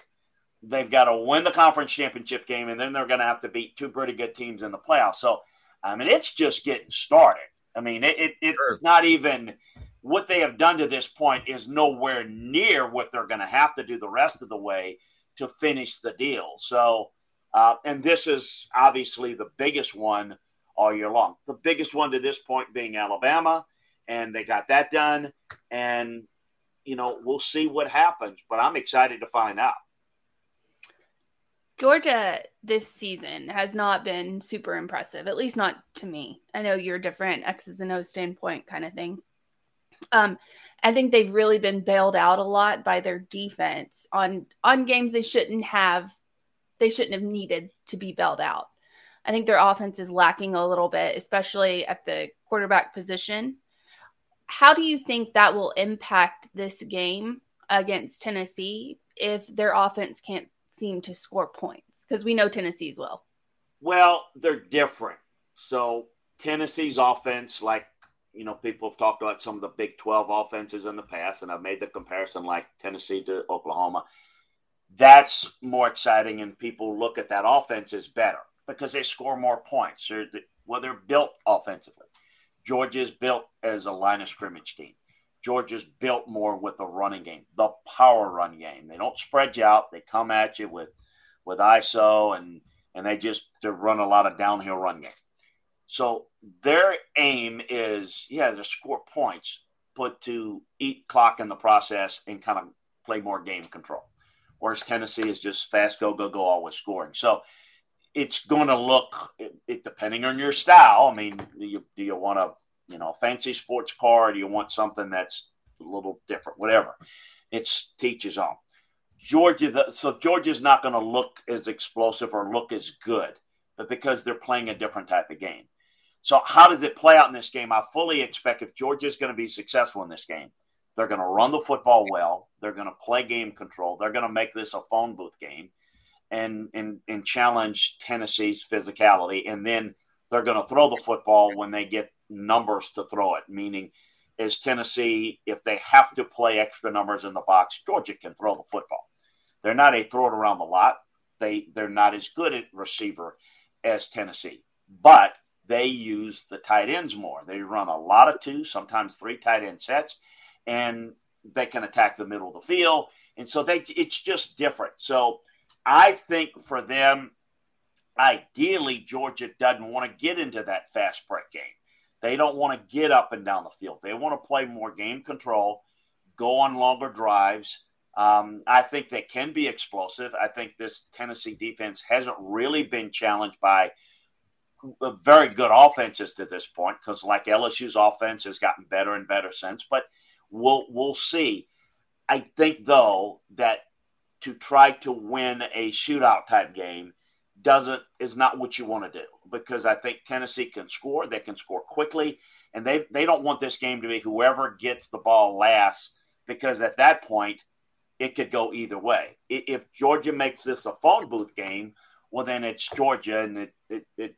They've got to win the conference championship game, and then they're going to have to beat two pretty good teams in the playoffs. So, I mean, it's just getting started. I mean, it, it it's sure. not even what they have done to this point is nowhere near what they're going to have to do the rest of the way to finish the deal. So, uh, and this is obviously the biggest one all year long. The biggest one to this point being Alabama, and they got that done. And, you know, we'll see what happens, but I'm excited to find out. Georgia this season has not been super impressive, at least not to me. I know you're different, X's and O's standpoint kind of thing. Um, I think they've really been bailed out a lot by their defense on on games they shouldn't have they shouldn't have needed to be bailed out. I think their offense is lacking a little bit, especially at the quarterback position. How do you think that will impact this game against Tennessee if their offense can't seem to score points? Because we know Tennessee's will. Well, they're different. So Tennessee's offense, like you know, people have talked about some of the Big 12 offenses in the past, and I've made the comparison like Tennessee to Oklahoma. That's more exciting, and people look at that offense as better because they score more points. They're, well, they're built offensively. Georgia's built as a line of scrimmage team. Georgia's built more with the running game, the power run game. They don't spread you out. They come at you with with ISO and and they just to run a lot of downhill run game. So their aim is, yeah, to score points, but to eat clock in the process and kind of play more game control. Whereas Tennessee is just fast, go, go, go, always scoring. So it's going to look, it, it, depending on your style. I mean, do you, do you want a, you know, fancy sports car? do you want something that's a little different? Whatever. It's teaches on. Georgia, the, so Georgia's not going to look as explosive or look as good, but because they're playing a different type of game. So, how does it play out in this game? I fully expect if Georgia is going to be successful in this game, they're going to run the football well. They're going to play game control. They're going to make this a phone booth game and, and, and challenge Tennessee's physicality. And then they're going to throw the football when they get numbers to throw it, meaning, is Tennessee, if they have to play extra numbers in the box, Georgia can throw the football. They're not a throw it around the lot. They they're not as good at receiver as Tennessee. But they use the tight ends more. They run a lot of two, sometimes three tight end sets, and they can attack the middle of the field. And so they it's just different. So I think for them, ideally, Georgia doesn't want to get into that fast break game. They don't want to get up and down the field. They want to play more game control, go on longer drives, Um, I think they can be explosive. I think this Tennessee defense hasn't really been challenged by very good offenses to this point because, like LSU's offense, has gotten better and better since. But we'll we'll see. I think though that to try to win a shootout type game doesn't is not what you want to do because I think Tennessee can score. They can score quickly, and they they don't want this game to be whoever gets the ball last because at that point it could go either way. If Georgia makes this a phone booth game, well then it's Georgia and it it, it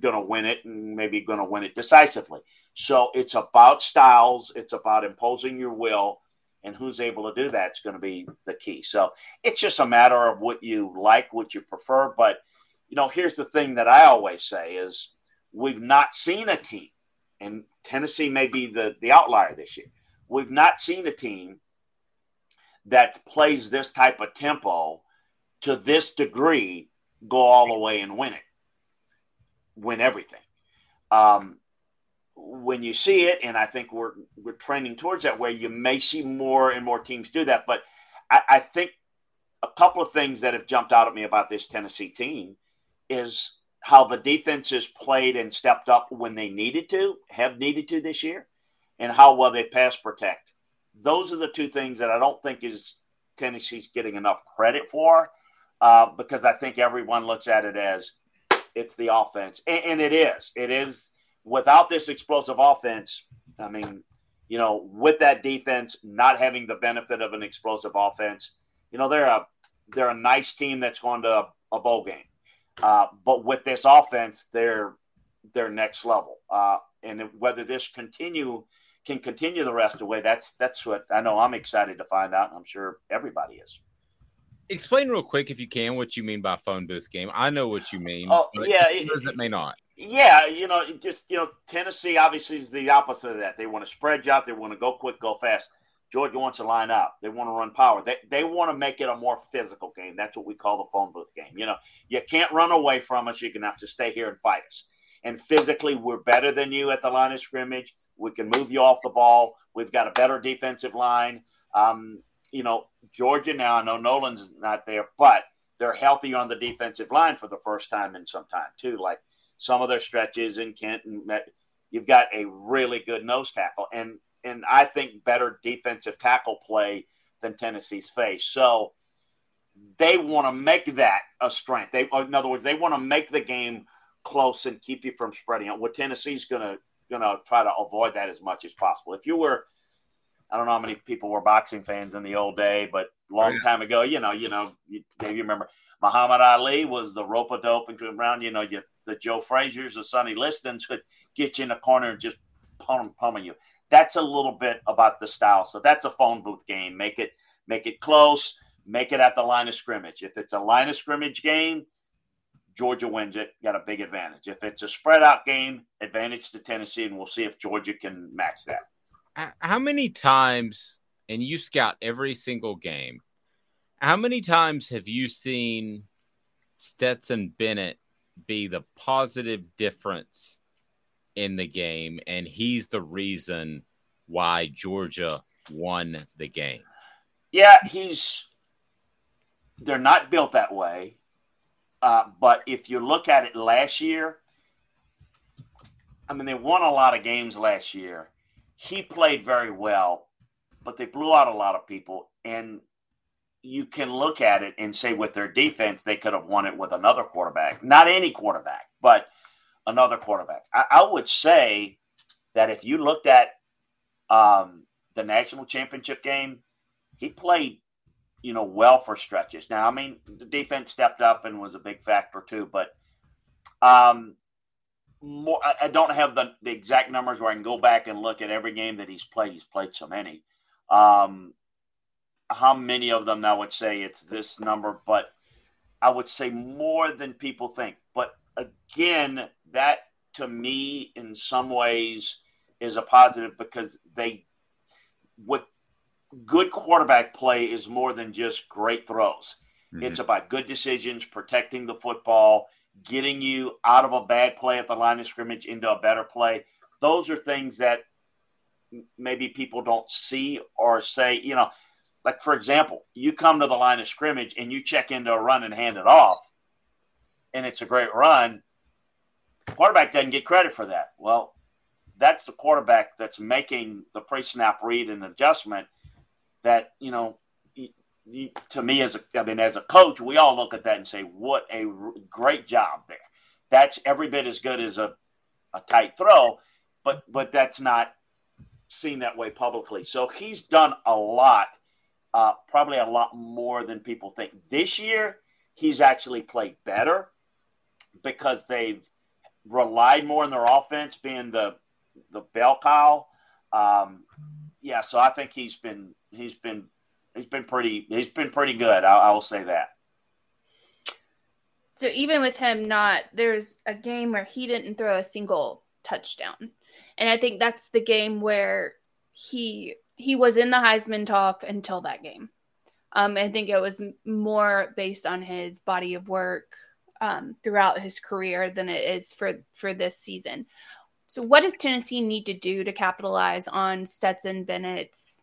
going to win it and maybe going to win it decisively. So it's about styles. It's about imposing your will, and who's able to do that is going to be the key. So it's just a matter of what you like, what you prefer. But you know, here's the thing that I always say is we've not seen a team, and Tennessee may be the the outlier this year. We've not seen a team that plays this type of tempo to this degree go all the way and win it, win everything. Um, when you see it, and I think we're we're trending towards that way, you may see more and more teams do that. But I, I think a couple of things that have jumped out at me about this Tennessee team is how the defense has played and stepped up when they needed to, have needed to this year, and how well they pass protect. Those are the two things that I don't think is Tennessee's getting enough credit for, uh, because I think everyone looks at it as it's the offense, and, and it is. It is without this explosive offense, I mean, you know, with that defense not having the benefit of an explosive offense, you know, they're a they're a nice team that's going to a, a bowl game. Uh, but with this offense, they're they're next level. Uh, and whether this continue can continue the rest of the way, that's that's what I know. I'm excited to find out, I'm sure everybody is. Explain real quick, if you can, what you mean by phone booth game. I know what you mean. Oh, yeah, it, it may not. Yeah, you know, just you know, Tennessee obviously is the opposite of that. They want to spread you out. They want to go quick, go fast. Georgia wants to line up. They want to run power. They, they want to make it a more physical game. That's what we call the phone booth game. You know, you can't run away from us. You're going to have to stay here and fight us. And physically, we're better than you at the line of scrimmage. We can move you off the ball. We've got a better defensive line. Um, you know, Georgia now, I know Nolan's not there, but they're healthier on the defensive line for the first time in some time, too. Like some of their stretches in Kent and you've got a really good nose tackle and and I think better defensive tackle play than Tennessee's face. So they want to make that a strength. They, in other words, they want to make the game close and keep you from spreading out. What Tennessee's gonna gonna try to avoid that as much as possible. If you were, I don't know how many people were boxing fans in the old day, but long oh, time ago, you know, you know, you, maybe you remember Muhammad Ali was the rope a dope and around. You know, you the Joe Frazier's, the Sonny Listons could get you in a corner and just pummel, pummel you. That's a little bit about the style. So that's a phone booth game. Make it make it close. Make it at the line of scrimmage. If it's a line of scrimmage game, Georgia wins it. Got a big advantage. If it's a spread out game, advantage to Tennessee, and we'll see if Georgia can match that. How many times, and you scout every single game, how many times have you seen Stetson Bennett be the positive difference in the game, and he's the reason why Georgia won the game. Yeah, he's. They're not built that way, uh, but if you look at it last year, I mean, they won a lot of games last year. He played very well, but they blew out a lot of people, and you can look at it and say with their defense, they could have won it with another quarterback. Not any quarterback, but another quarterback. I, I would say that if you looked at um, the national championship game, he played, you know, well for stretches. Now, I mean, the defense stepped up and was a big factor too, but um, more, I, I don't have the, the exact numbers where I can go back and look at every game that he's played. He's played so many. Um, how many of them I would say it's this number, but I would say more than people think. But again, that to me, in some ways, is a positive because they, with good quarterback play, is more than just great throws. Mm-hmm. It's about good decisions, protecting the football, getting you out of a bad play at the line of scrimmage into a better play. Those are things that maybe people don't see or say, you know, like for example, you come to the line of scrimmage and you check into a run and hand it off, and it's a great run. Quarterback doesn't get credit for that. Well, that's the quarterback that's making the pre-snap read and adjustment. That you know, to me as a, I mean, as a coach, we all look at that and say, "What a r- great job there." That's every bit as good as a, a tight throw, but but that's not seen that way publicly. So he's done a lot, uh, probably a lot more than people think. This year, he's actually played better because they've relied more on their offense being the the bell cow. Um, yeah, so I think he's been he's been he's been pretty he's been pretty good. I, I will say that. So even with him not, there's a game where he didn't throw a single touchdown, and I think that's the game where he he was in the Heisman talk until that game. Um, I think it was more based on his body of work um, throughout his career than it is for for this season. So, what does Tennessee need to do to capitalize on Stetson Bennett's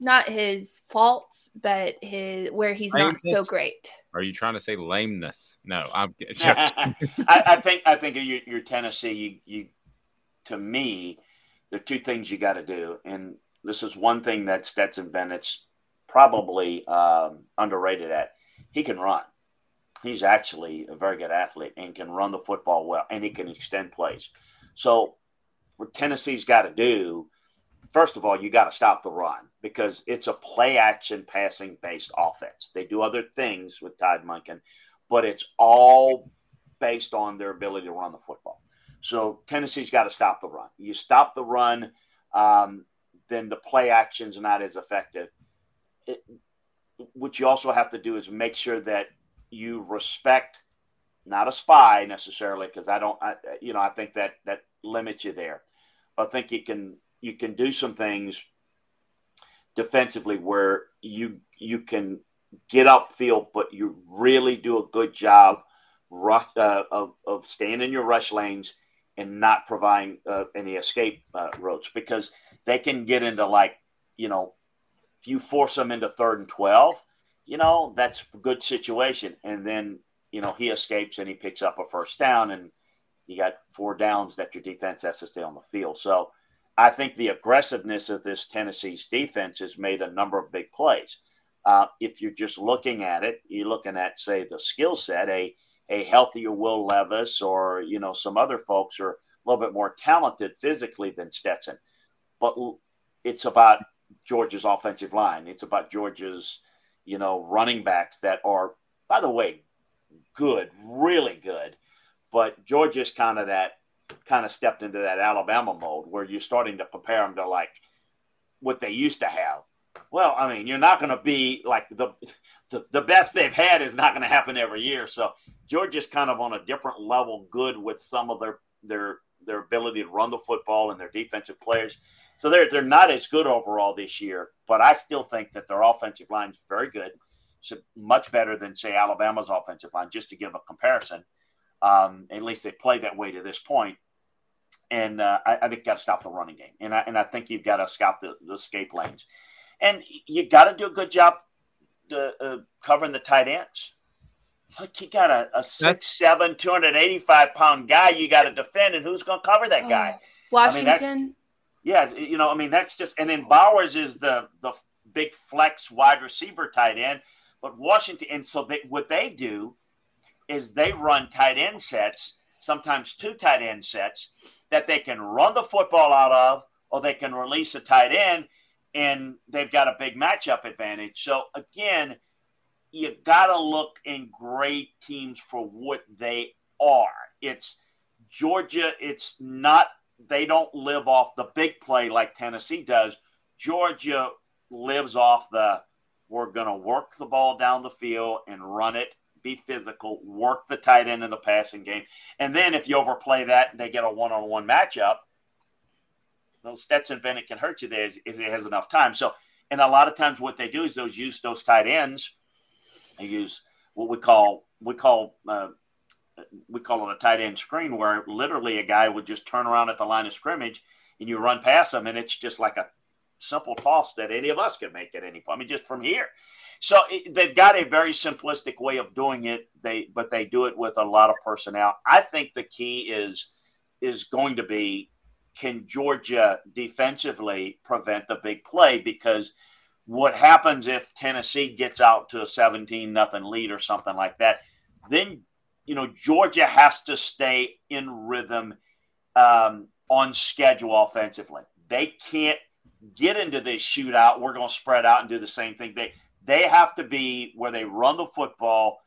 not his faults, but his where he's not so great? Are you trying to say lameness? No, I'm. I, I think I think you, you're Tennessee. You, you to me, there are two things you got to do, and this is one thing that Stetson Bennett's probably um, underrated at. He can run. He's actually a very good athlete and can run the football well, and he can extend plays. So, what Tennessee's got to do, first of all, you got to stop the run because it's a play action passing based offense. They do other things with Todd Monken, but it's all based on their ability to run the football. So Tennessee's got to stop the run. You stop the run, um, then the play action's not as effective. It, what you also have to do is make sure that you respect not a spy necessarily because I don't I, you know I think that that limits you there. I think you can you can do some things defensively where you you can get upfield, but you really do a good job rush, uh, of, of staying in your rush lanes and not providing uh, any escape uh, routes because they can get into like you know if you force them into third and 12 you know that's a good situation. And then you know he escapes and he picks up a first down and you got four downs that your defense has to stay on the field. So i think the aggressiveness of this tennessee's defense has made a number of big plays uh, if you're just looking at it you're looking at say the skill set a a healthier Will Levis or you know some other folks are a little bit more talented physically than Stetson, but it's about Georgia's offensive line. It's about Georgia's you know running backs that are, by the way, good, really good. But Georgia's kind of that kind of stepped into that Alabama mode where you're starting to compare them to like what they used to have. Well, I mean, you're not going to be like the, the the best they've had is not going to happen every year. So Georgia's kind of on a different level, good with some of their their their ability to run the football and their defensive players. So they're they're not as good overall this year, but I still think that their offensive line is very good. So much better than say Alabama's offensive line, just to give a comparison. Um, at least they played that way to this point. And uh, I, I think got to stop the running game, and I and I think you've got to stop the, the escape lanes, and you got to do a good job uh, uh, covering the tight ends. Look, you got a, a six, seven, 285 pound guy you got to defend, and who's going to cover that guy? Washington. I mean, yeah, you know, I mean, that's just, and then Bowers is the the big flex wide receiver tight end, but Washington, and so they, what they do is they run tight end sets, sometimes two tight end sets that they can run the football out of, or they can release a tight end, and they've got a big matchup advantage. So again, you got to look in great teams for what they are. It's Georgia. It's not. They don't live off the big play like Tennessee does. Georgia lives off the. We're going to work the ball down the field and run it. Be physical. Work the tight end in the passing game, and then if you overplay that, and they get a one-on-one matchup. Those Stetson Bennett can hurt you there if he has enough time. So, and a lot of times, what they do is those use those tight ends they use what we call we call uh, we call it a tight end screen, where literally a guy would just turn around at the line of scrimmage and you run past him, and it's just like a simple toss that any of us could make at any point. I mean, just from here. So it, they've got a very simplistic way of doing it. They but they do it with a lot of personnel. I think the key is is going to be can Georgia defensively prevent the big play? Because what happens if Tennessee gets out to a 17 nothing lead or something like that? Then you know Georgia has to stay in rhythm um, on schedule offensively. They can't get into this shootout. We're going to spread out and do the same thing. They they have to be where they run the football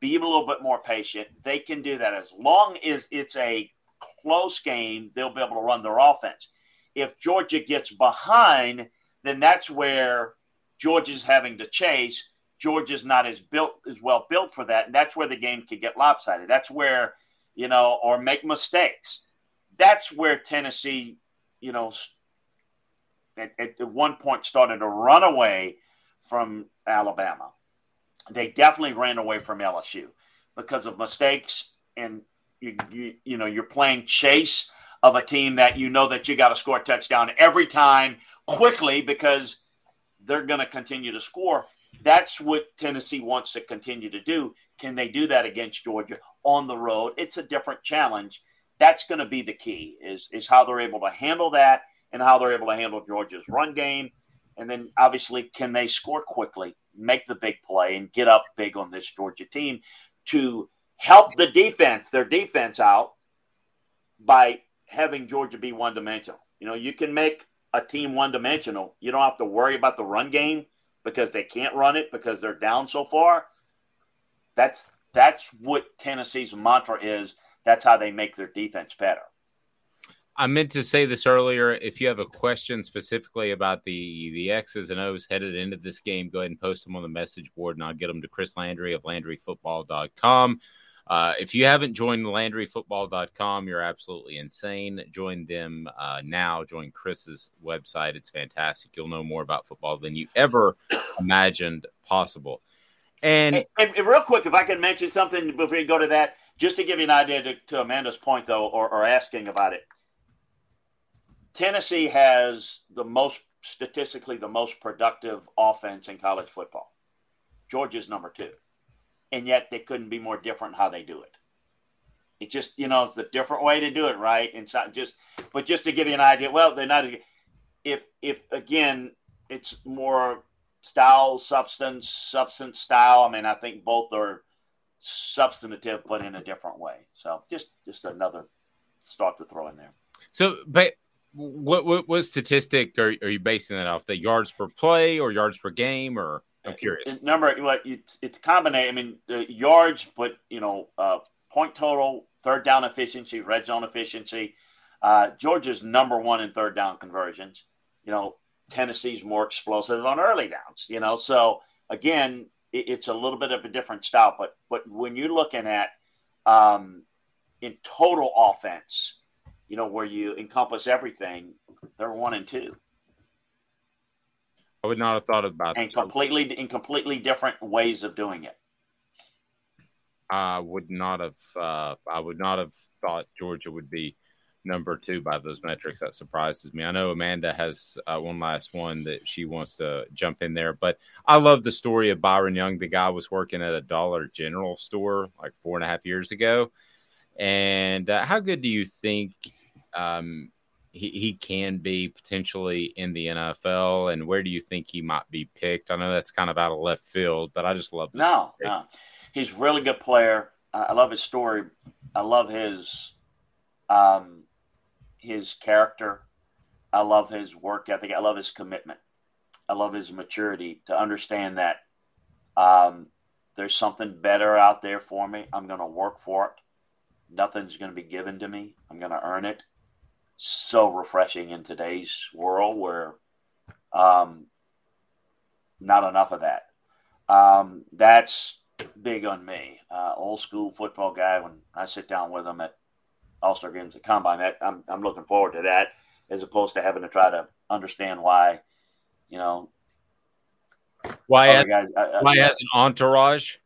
be a little bit more patient they can do that as long as it's a close game, they'll be able to run their offense. If Georgia gets behind, then that's where Georgia's having to chase. Georgia's not as built as well built for that, and that's where the game could get lopsided. That's where you know, or make mistakes. That's where Tennessee, you know, at, at one point started to run away from Alabama. They definitely ran away from LSU because of mistakes and you, you, you know you're playing chase of a team that you know that you got to score a touchdown every time quickly because they're going to continue to score. That's what Tennessee wants to continue to do. Can they do that against Georgia on the road? It's a different challenge. That's going to be the key is is how they're able to handle that and how they're able to handle Georgia's run game. And then obviously, can they score quickly, make the big play, and get up big on this Georgia team to help the defense, their defense out by having Georgia be one dimensional. You know, you can make a team one dimensional. You don't have to worry about the run game because they can't run it because they're down so far. That's that's what Tennessee's mantra is. That's how they make their defense better. I meant to say this earlier. If you have a question specifically about the the X's and O's headed into this game, go ahead and post them on the message board, and I'll get them to Chris Landry of LandryFootball.com. Uh, if you haven't joined LandryFootball.com, you're absolutely insane. Join them uh, now. Join Chris's website. It's fantastic. You'll know more about football than you ever imagined possible. And, and, and, real quick, if I can mention something before you go to that, just to give you an idea to, to Amanda's point, though, or, or asking about it. Tennessee has the most statistically the most productive offense in college football. Georgia's number two and yet they couldn't be more different how they do it. It just, you know, it's a different way to do it, right? And so just, but just to give you an idea, well, they're not. If, if again, it's more style, substance, substance, style. I mean, I think both are substantive, but in a different way. So just, just another start to throw in there. So, but what what, what statistic are, are you basing that off? The yards per play or yards per game or? I'm curious. number, what it's it's combination. I mean, uh, yards, but you know, uh, point total, third down efficiency, red zone efficiency. Uh, Georgia's number one in third down conversions. You know, Tennessee's more explosive on early downs. You know, so again, it, it's a little bit of a different style. But but when you're looking at um, in total offense, you know, where you encompass everything, they're one and two. I would not have thought about and completely in completely different ways of doing it. I would not have. Uh, I would not have thought Georgia would be number two by those metrics. That surprises me. I know Amanda has uh, one last one that she wants to jump in there, but I love the story of Byron Young. The guy was working at a Dollar General store like four and a half years ago. And uh, how good do you think um, he, he can be potentially in the NFL? And where do you think he might be picked? I know that's kind of out of left field, but I just love this. No, story. no. He's a really good player. I love his story. I love his um, his character. I love his work ethic. I love his commitment. I love his maturity to understand that um, there's something better out there for me. I'm going to work for it. Nothing's going to be given to me. I'm going to earn it so refreshing in today's world where um, not enough of that. Um, that's big on me. Uh, old school football guy. When I sit down with him at All Star games at Combine, that, I'm I'm looking forward to that, as opposed to having to try to understand why, you know, why has, guys, uh, uh why has an entourage.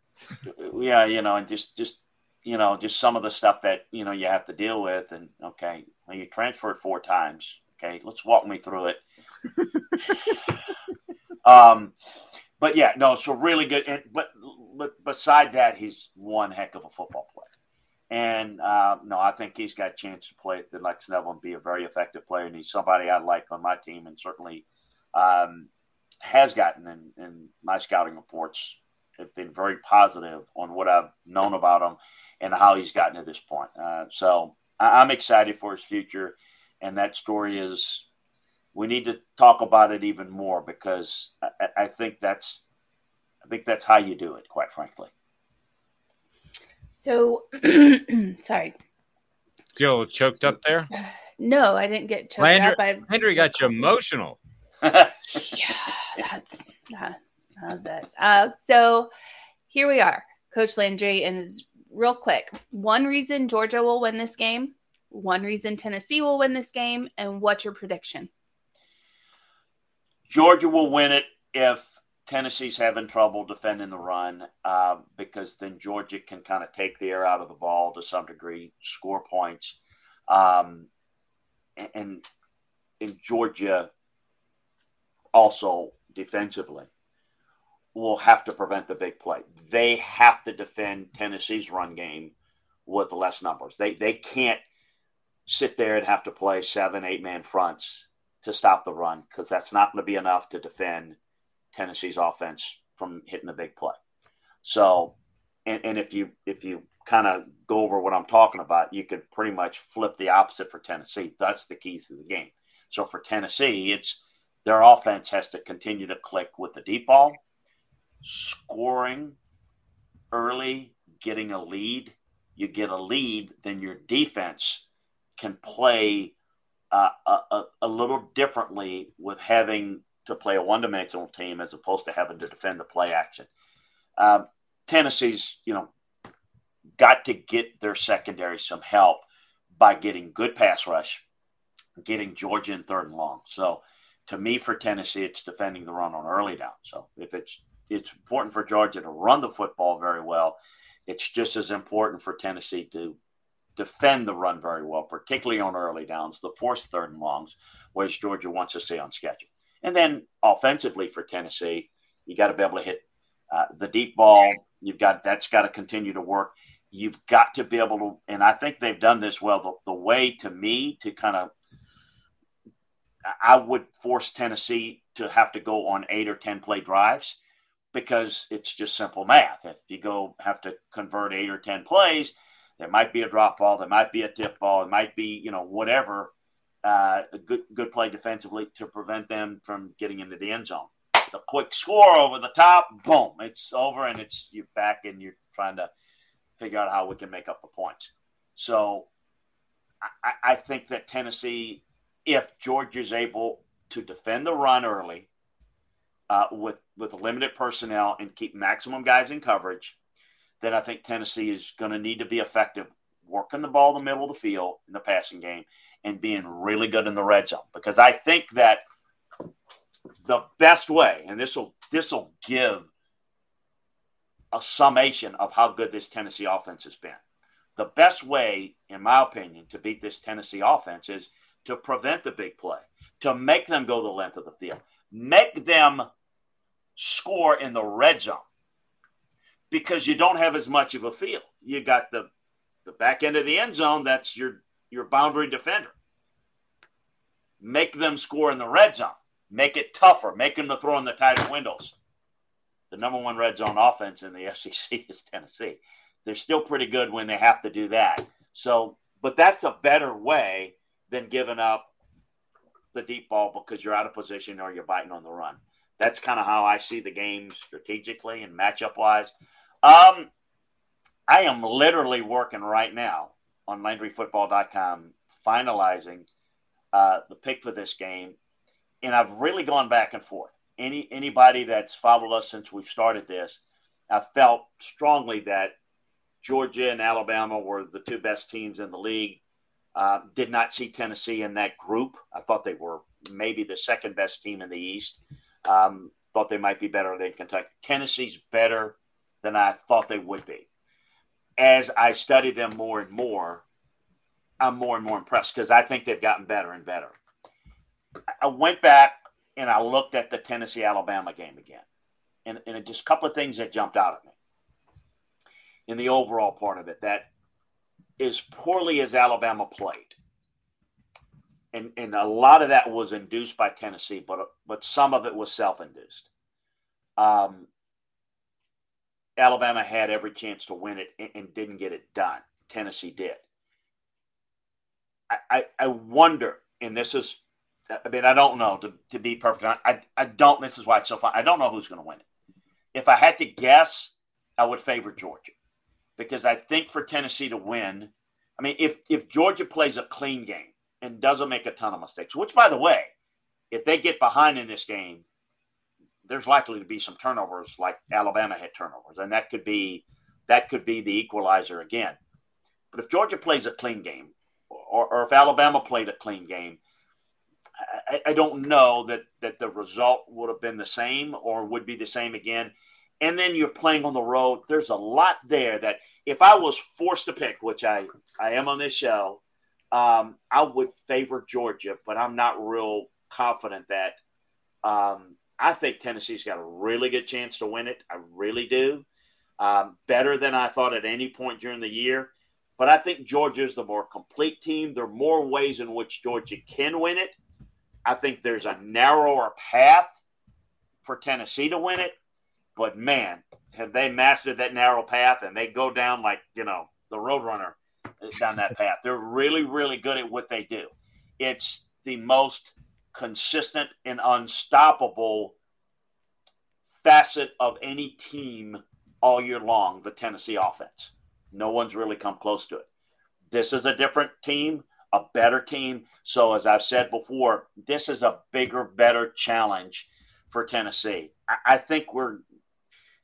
Yeah, you know, and just just you know, just some of the stuff that you know you have to deal with, and okay, well, you transferred four times. Okay, let's walk me through it. um, but yeah, no, so really good. And, but, but beside that, he's one heck of a football player. And uh, no, I think he's got a chance to play at the next level and be a very effective player. And he's somebody I like on my team, and certainly um, has gotten in, in my scouting reports have been very positive on what I've known about him and how he's gotten to this point. Uh, so I'm excited for his future, and that story is we need to talk about it even more because I, I think that's I think that's how you do it, quite frankly. So, sorry. Jill choked up there. No, I didn't get choked Landry, up. I, Landry got you emotional. yeah, that's that, that's it. Uh, so here we are, Coach Landry, and is real quick. One reason Georgia will win this game. One reason Tennessee will win this game, and what's your prediction? Georgia will win it if Tennessee's having trouble defending the run, uh, because then Georgia can kind of take the air out of the ball to some degree, score points, um, and in Georgia also defensively will have to prevent the big play. They have to defend Tennessee's run game with less numbers. They they can't sit there and have to play seven, eight man fronts to stop the run because that's not going to be enough to defend Tennessee's offense from hitting the big play. So, and, and if you if you kind of go over what I'm talking about, you could pretty much flip the opposite for Tennessee. That's the keys to the game. So for Tennessee, it's their offense has to continue to click with the deep ball, scoring early, getting a lead. You get a lead, then your defense can play uh, a, a, little differently with having to play a one dimensional team as opposed to having to defend the play action. Um, Tennessee's, you know, got to get their secondary some help by getting good pass rush, getting Georgia in third and long. So, to me, for Tennessee, it's defending the run on early down. So, if it's it's important for Georgia to run the football very well, it's just as important for Tennessee to defend the run very well, particularly on early downs, the forced third and longs, which Georgia wants to stay on schedule. And then offensively for Tennessee, you got to be able to hit uh, the deep ball. You've got that's got to continue to work. You've got to be able to, and I think they've done this well. The, the way to me to kind of, I would force Tennessee to have to go on eight or 10 play drives because it's just simple math. If you go have to convert eight or 10 plays, there might be a drop ball, there might be a tip ball, it might be, you know, whatever. Uh, a good good play defensively to prevent them from getting into the end zone. The quick score over the top, boom, it's over, and it's you're back, and you're trying to figure out how we can make up the points. So, I, I think that Tennessee, if Georgia's able to defend the run early uh, with with limited personnel and keep maximum guys in coverage, then I think Tennessee is going to need to be effective working the ball in the middle of the field in the passing game and being really good in the red zone. Because I think that the best way, and this will this will give a summation of how good this Tennessee offense has been. The best way, in my opinion, to beat this Tennessee offense is to prevent the big play, to make them go the length of the field, make them score in the red zone because you don't have as much of a field. You got the the back end of the end zone. That's your your boundary defender. Make them score in the red zone. Make it tougher. Make them to throw in the tighter windows. The number one red zone offense in the SEC is Tennessee. They're still pretty good when they have to do that. So, but that's a better way than giving up the deep ball because you're out of position or you're biting on the run. That's kind of how I see the game strategically and matchup wise. Um, I am literally working right now on LandryFootball.com, finalizing uh, the pick for this game, and I've really gone back and forth. Any anybody that's followed us since we've started this, I felt strongly that Georgia and Alabama were the two best teams in the league. Uh, did not see Tennessee in that group. I thought they were maybe the second best team in the East. Um, thought they might be better than Kentucky. Tennessee's better than I thought they would be. As I study them more and more, I'm more and more impressed because I think they've gotten better and better. I went back and I looked at the Tennessee Alabama game again, and, and just a couple of things that jumped out at me in the overall part of it that as poorly as Alabama played, and, and a lot of that was induced by Tennessee, but but some of it was self-induced. Um, Alabama had every chance to win it and, and didn't get it done. Tennessee did. I, I, I wonder, and this is, I mean, I don't know to, to be perfect. I, I don't, this is why it's so fun. I don't know who's going to win it. If I had to guess, I would favor Georgia because I think for Tennessee to win, I mean, if, if Georgia plays a clean game and doesn't make a ton of mistakes, which by the way, if they get behind in this game, there's likely to be some turnovers like Alabama had turnovers, and that could be that could be the equalizer again. But if Georgia plays a clean game, or, or if Alabama played a clean game, I, I, don't know that that the result would have been the same or would be the same again. And then you're playing on the road. There's a lot there that if I was forced to pick, which I I am on this show, um, I would favor Georgia, but I'm not real confident that. Um, I think Tennessee's got a really good chance to win it. I really do. Um, better than I thought at any point during the year. But I think Georgia's the more complete team. There are more ways in which Georgia can win it. I think there's a narrower path for Tennessee to win it. But man, have they mastered that narrow path and they go down like, you know, the Roadrunner down that path. They're really, really good at what they do. It's the most consistent and unstoppable facet of any team all year long, the Tennessee offense. No one's really come close to it. This is a different team, a better team. So, as I've said before, this is a bigger, better challenge for Tennessee. I, think we're,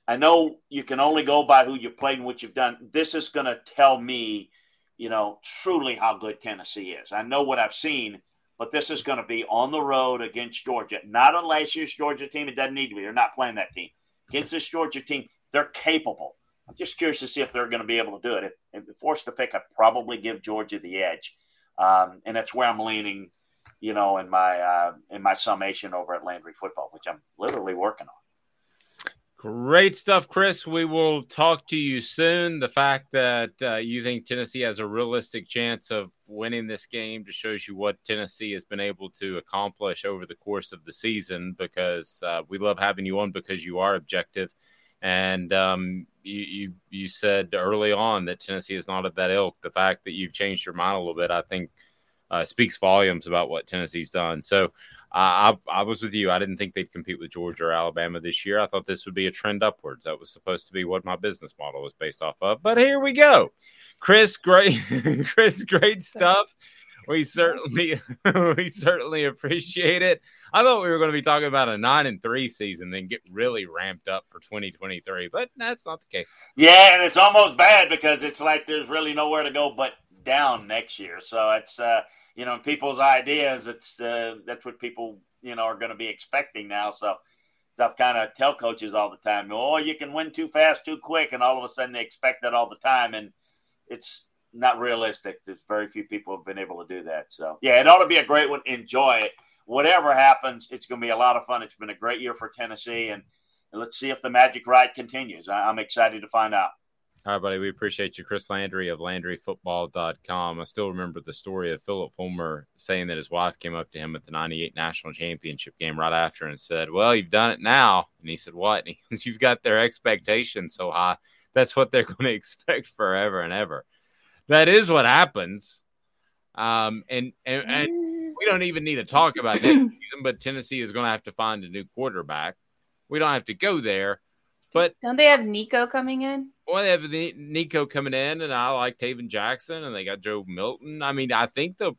I know you can only go by who you've played and what you've done. This is going to tell me, you know, truly how good Tennessee is. I know what I've seen but this is going to be on the road against Georgia. Not on last year's Georgia team. It doesn't need to be. They're not playing that team. Against this Georgia team, they're capable. I'm just curious to see if they're going to be able to do it. If, if forced to pick, I'd probably give Georgia the edge. Um, and that's where I'm leaning, you know, in my uh, in my summation over at Landry Football, which I'm literally working on. Great stuff, Chris. We will talk to you soon. The fact that uh, you think Tennessee has a realistic chance of winning this game just shows you what Tennessee has been able to accomplish over the course of the season because uh, we love having you on because you are objective. And um, you, you, you said early on that Tennessee is not of that ilk. The fact that you've changed your mind a little bit, I think, uh, speaks volumes about what Tennessee's done. So I, I was with you. I didn't think they'd compete with Georgia or Alabama this year. I thought this would be a trend upwards. That was supposed to be what my business model was based off of. But here we go. Chris, great, Chris, great stuff. We certainly, we certainly appreciate it. I thought we were going to be talking about a nine and three season, then get really ramped up for 2023, but that's not the case. Yeah, and it's almost bad because it's like there's really nowhere to go but down next year. So it's uh, you know, people's ideas. It's uh, that's what people you know are going to be expecting now. So, so I've kind of tell coaches all the time, oh, you can win too fast, too quick, and all of a sudden they expect that all the time, and it's not realistic. There's very few people have been able to do that. So yeah, it ought to be a great one. Enjoy it. Whatever happens, it's going to be a lot of fun. It's been a great year for Tennessee, and, and let's see if the magic ride continues. I, I'm excited to find out. All right, buddy. We appreciate you, Chris Landry of LandryFootball.com. I still remember the story of Philip Fulmer saying that his wife came up to him at the 98 National Championship game right after and said, Well, you've done it now. And he said, What? And he, You've got their expectations so high. That's what they're going to expect forever and ever. That is what happens. Um, and, and, and we don't even need to talk about that season, but Tennessee is going to have to find a new quarterback. We don't have to go there but don't they have Nico coming in? Well, they have Nico coming in, and I like Tayven Jackson, and they got Joe Milton. I mean, I think they'll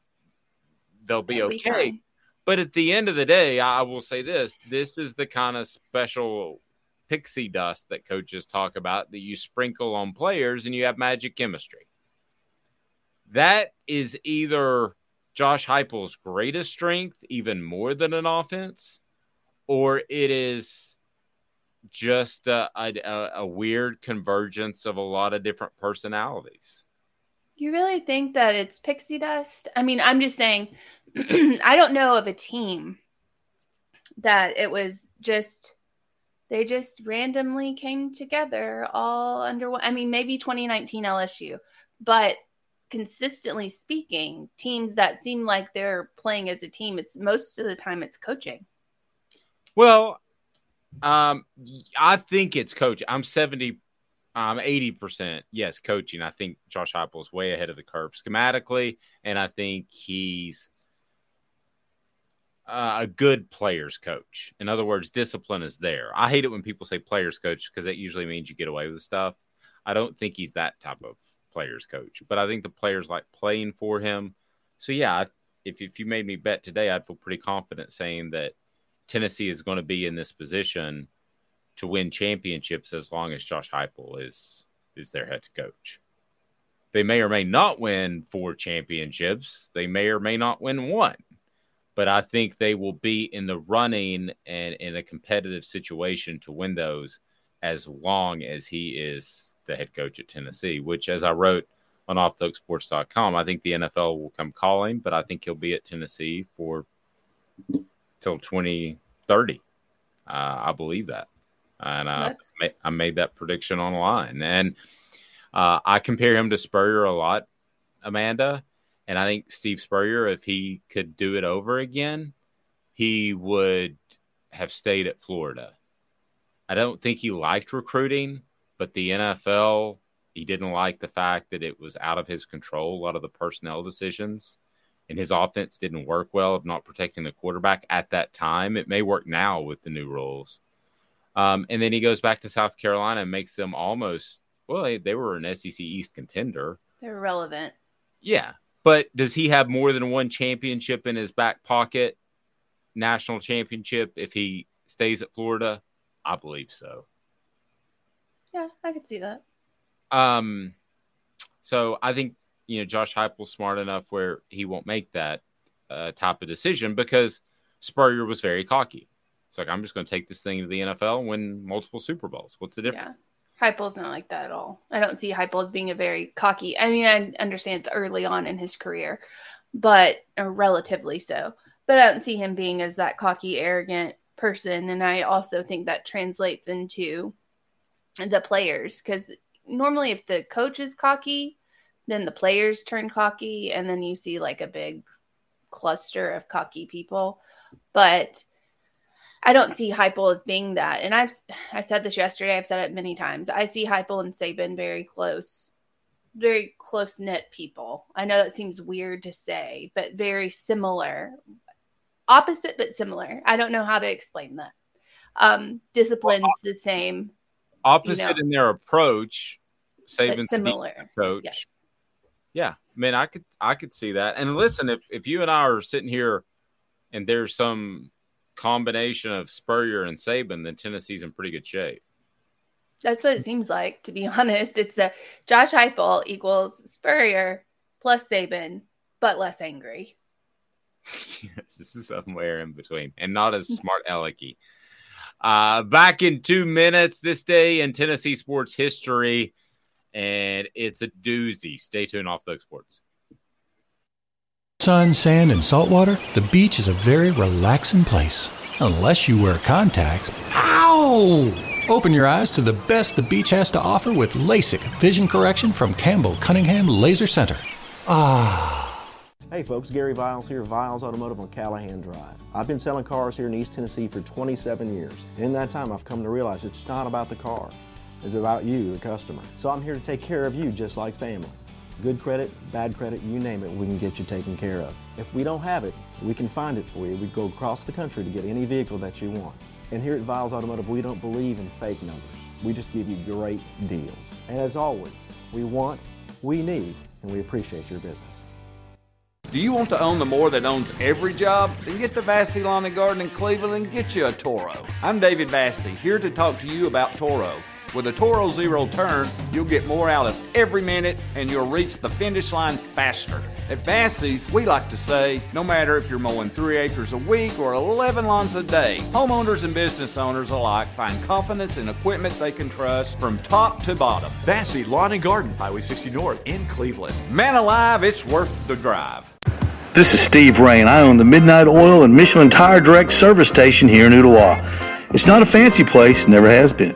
they'll be they'll okay. Be but at the end of the day, I will say this: this is the kind of special pixie dust that coaches talk about that you sprinkle on players, and you have magic chemistry. That is either Josh Heupel's greatest strength, even more than an offense, or it is just a, a, a weird convergence of a lot of different personalities. You really think that it's pixie dust? I mean, I'm just saying, I don't know of a team that it was just they just randomly came together all under one. I mean, maybe 2019 LSU, but consistently speaking, teams that seem like they're playing as a team, it's most of the time it's coaching. Well, um, I think it's coaching. I'm 70, um, 80%. Yes, coaching. I think Josh Heupel is way ahead of the curve schematically, and I think he's uh, a good players coach. In other words, discipline is there. I hate it when people say players coach because that usually means you get away with stuff. I don't think he's that type of players coach, but I think the players like playing for him. So yeah, if if you made me bet today, I'd feel pretty confident saying that Tennessee is going to be in this position to win championships as long as Josh Heupel is is their head coach. They may or may not win four championships. They may or may not win one but I think they will be in the running and in a competitive situation to win those as long as he is the head coach at Tennessee, which, as I wrote on offthehooksports.com, I think the NFL will come calling, but I think he'll be at Tennessee for till 2030. Uh, I believe that. And uh, I made that prediction online. And uh, I compare him to Spurrier a lot, Amanda. And I think Steve Spurrier, if he could do it over again, he would have stayed at Florida. I don't think he liked recruiting, but the NFL, he didn't like the fact that it was out of his control, a lot of the personnel decisions. And his offense didn't work well of not protecting the quarterback at that time. It may work now with the new rules. Um, and then he goes back to South Carolina and makes them almost, well, they, they were an SEC East contender. They're relevant. Yeah. But does he have more than one championship in his back pocket? National championship if he stays at Florida? I believe so. Yeah, I could see that. Um, so I think you know Josh Heupel's smart enough where he won't make that uh, type of decision because Spurrier was very cocky. It's like I'm just going to take this thing to the NFL and win multiple Super Bowls. What's the difference? Yeah. Heupel's not like that at all. I don't see Heupel as being a very cocky. I mean, I understand it's early on in his career, but uh, relatively so. But I don't see him being as that cocky, arrogant person. And I also think that translates into the players because normally, if the coach is cocky, then the players turn cocky, and then you see like a big cluster of cocky people. But I don't see Heupel as being that. And I've I said this yesterday, I've said it many times. I see Heupel and Saban very close, very close knit people. I know that seems weird to say, but very similar. Opposite but similar. I don't know how to explain that. Um, disciplines well, the same. Opposite you know, in their approach, Saban similar coach. Yes. Yeah. I mean, I could I could see that. And listen, if if you and I are sitting here and there's some combination of Spurrier and Saban, then Tennessee's in pretty good shape. That's what it seems like, to be honest. It's a Josh Heupel equals Spurrier plus Saban, but less angry. yes, this is somewhere in between, and not as smart alecky. Uh, back in two minutes this day in Tennessee sports history, and it's a doozy. Stay tuned off those sports. Sun, sand, and salt water, the beach is a very relaxing place. Unless you wear contacts. Ow! Open your eyes to the best the beach has to offer with LASIK vision correction from Campbell Cunningham Laser Center. Ah. Hey folks, Gary Viles here, Viles Automotive on Callahan Drive. I've been selling cars here in East Tennessee for 27 years. In that time, I've come to realize it's not about the car, it's about you, the customer. So I'm here to take care of you just like family. Good credit, bad credit, you name it, we can get you taken care of. If we don't have it, we can find it for you. We go across the country to get any vehicle that you want. And here at Viles Automotive, we don't believe in fake numbers. We just give you great deals. And as always, we want, we need, and we appreciate your business. Do you want to own the more that owns every job? Then get to Vassy Lawn and Garden in Cleveland and get you a Toro. I'm David Vassy, here to talk to you about Toro. With a Toro Zero Turn, you'll get more out of every minute and you'll reach the finish line faster. At Vassy's, we like to say, no matter if you're mowing three acres a week or 11 lawns a day, homeowners and business owners alike find confidence in equipment they can trust from top to bottom. Vassy Lawn and Garden, Highway 60 North in Cleveland. Man alive, it's worth the drive. This is Steve Rain. I own the Midnight Oil and Michelin Tire Direct service station here in Ottawa. It's not a fancy place, never has been,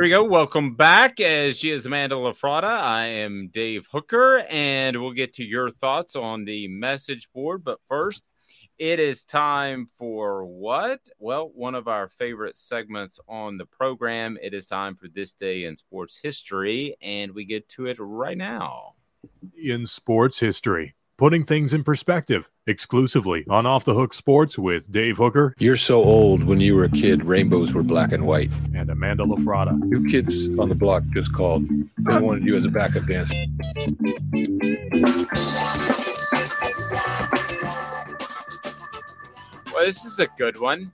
There we go. Welcome back. As she is Amanda LaFratta, I am Dave Hooker, and we'll get to your thoughts on the message board. But first, it is time for what? Well, one of our favorite segments on the program. It is time for this day in sports history, and we get to it right now. In sports history, putting things in perspective exclusively on Off the Hook Sports with Dave Hooker. You're so old. When you were a kid, rainbows were black and white. And Amanda LaFratta. Two kids on the block just called. They wanted you as a backup dancer. Well, this is a good one.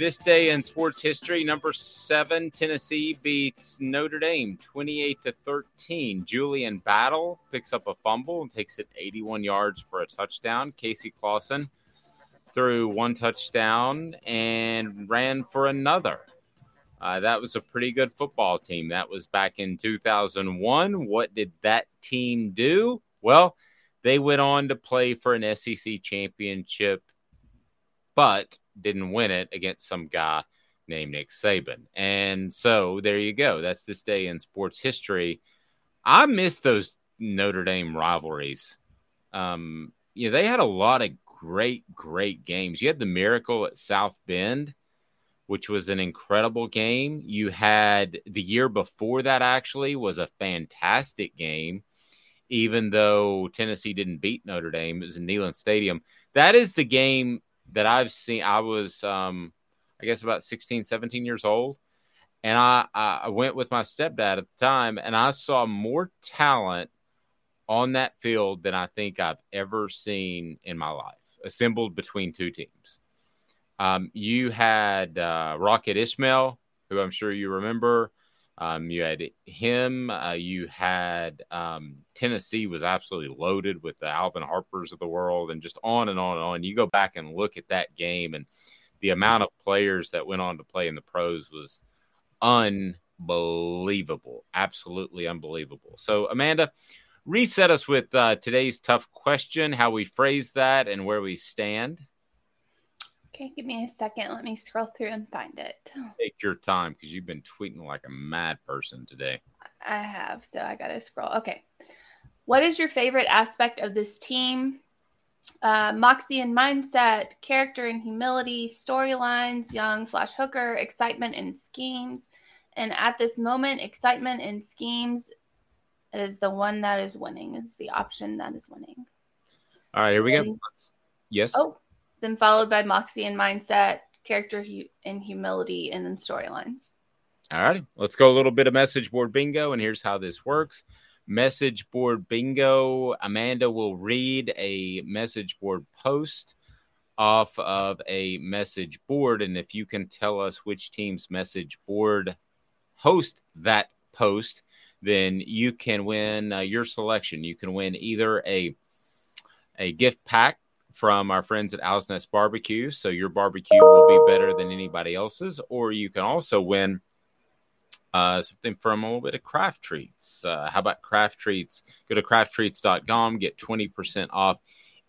This day in sports history, number seven, Tennessee beats Notre Dame 28 to 13. Julian Battle picks up a fumble and takes it 81 yards for a touchdown. Casey Clausen threw one touchdown and ran for another. Uh, that was a pretty good football team. That was back in 2001. What did that team do? Well, they went on to play for an SEC championship, but didn't win it against some guy named Nick Saban. And so there you go. That's this day in sports history. I miss those Notre Dame rivalries. Um, you know, they had a lot of great, great games. You had the miracle at South Bend, which was an incredible game. You had the year before that actually was a fantastic game, even though Tennessee didn't beat Notre Dame. It was in Neyland Stadium. That is the game that I've seen. I was, um, I guess, about 16, 17 years old. And I, I went with my stepdad at the time, and I saw more talent on that field than I think I've ever seen in my life, assembled between two teams. Um, you had uh, Rocket Ismail, who I'm sure you remember. Um, you had him. Uh, you had um, Tennessee was absolutely loaded with the Alvin Harpers of the world, and just on and on and on. You go back and look at that game, and the amount of players that went on to play in the pros was unbelievable, absolutely unbelievable. So, Amanda, reset us with uh, today's tough question, how we phrase that, and where we stand. Okay, give me a second. Let me scroll through and find it. Take your time because you've been tweeting like a mad person today. I have, so I gotta scroll. Okay. What is your favorite aspect of this team? Uh, moxie and mindset, character and humility, storylines, young slash hooker, excitement and schemes. And at this moment, excitement and schemes is the one that is winning. It's the option that is winning. All right, here we And- go. Yes. Oh, then followed by moxie and mindset, character hu- and humility, and then storylines. All righty. Let's go a little bit of message board bingo. And here's how this works message board bingo. Amanda will read a message board post off of a message board. And if you can tell us which team's message board host that post, then you can win uh, your selection. You can win either a a gift pack from our friends at Owl's Nest Barbecue. So your barbecue will be better than anybody else's. Or you can also win uh, something from a little bit of craft treats. Uh, how about craft treats? Go to crafttreats.com, get 20% off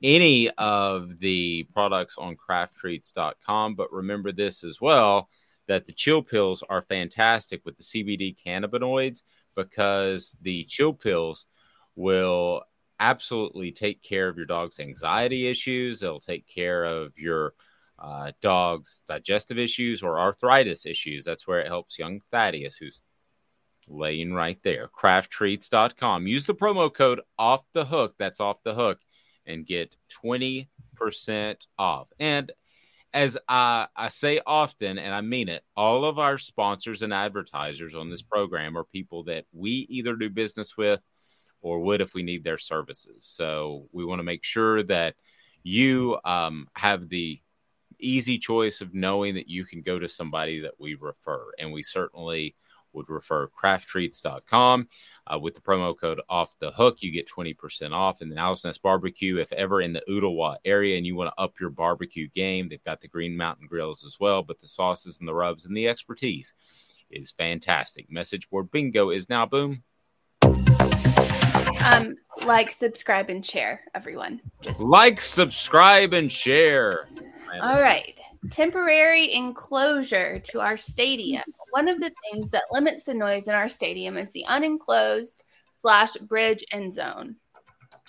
any of the products on crafttreats.com. But remember this as well that the chill pills are fantastic with the CBD cannabinoids because the chill pills will absolutely take care of your dog's anxiety issues. It'll take care of your uh, dog's digestive issues or arthritis issues. That's where it helps young Thaddeus, who's laying right there. Crafttreats.com. Use the promo code off the hook. That's off the hook and get 20% off. And as I, I say often, and I mean it, all of our sponsors and advertisers on this program are people that we either do business with or would if we need their services. So we want to make sure that you um, have the easy choice of knowing that you can go to somebody that we refer. And we certainly would refer crafttreats.com. Uh, with the promo code off the hook, you get 20% off. And then Owl's Nest Barbecue, if ever in the Ooltewah area and you want to up your barbecue game, they've got the Green Mountain grills as well. But the sauces and the rubs and the expertise is fantastic. Message board bingo is now boom. Um, like, subscribe, and share, everyone. Just Like, subscribe, and share. All right. Temporary enclosure to our stadium. One of the things that limits the noise in our stadium is the unenclosed slash bridge end zone.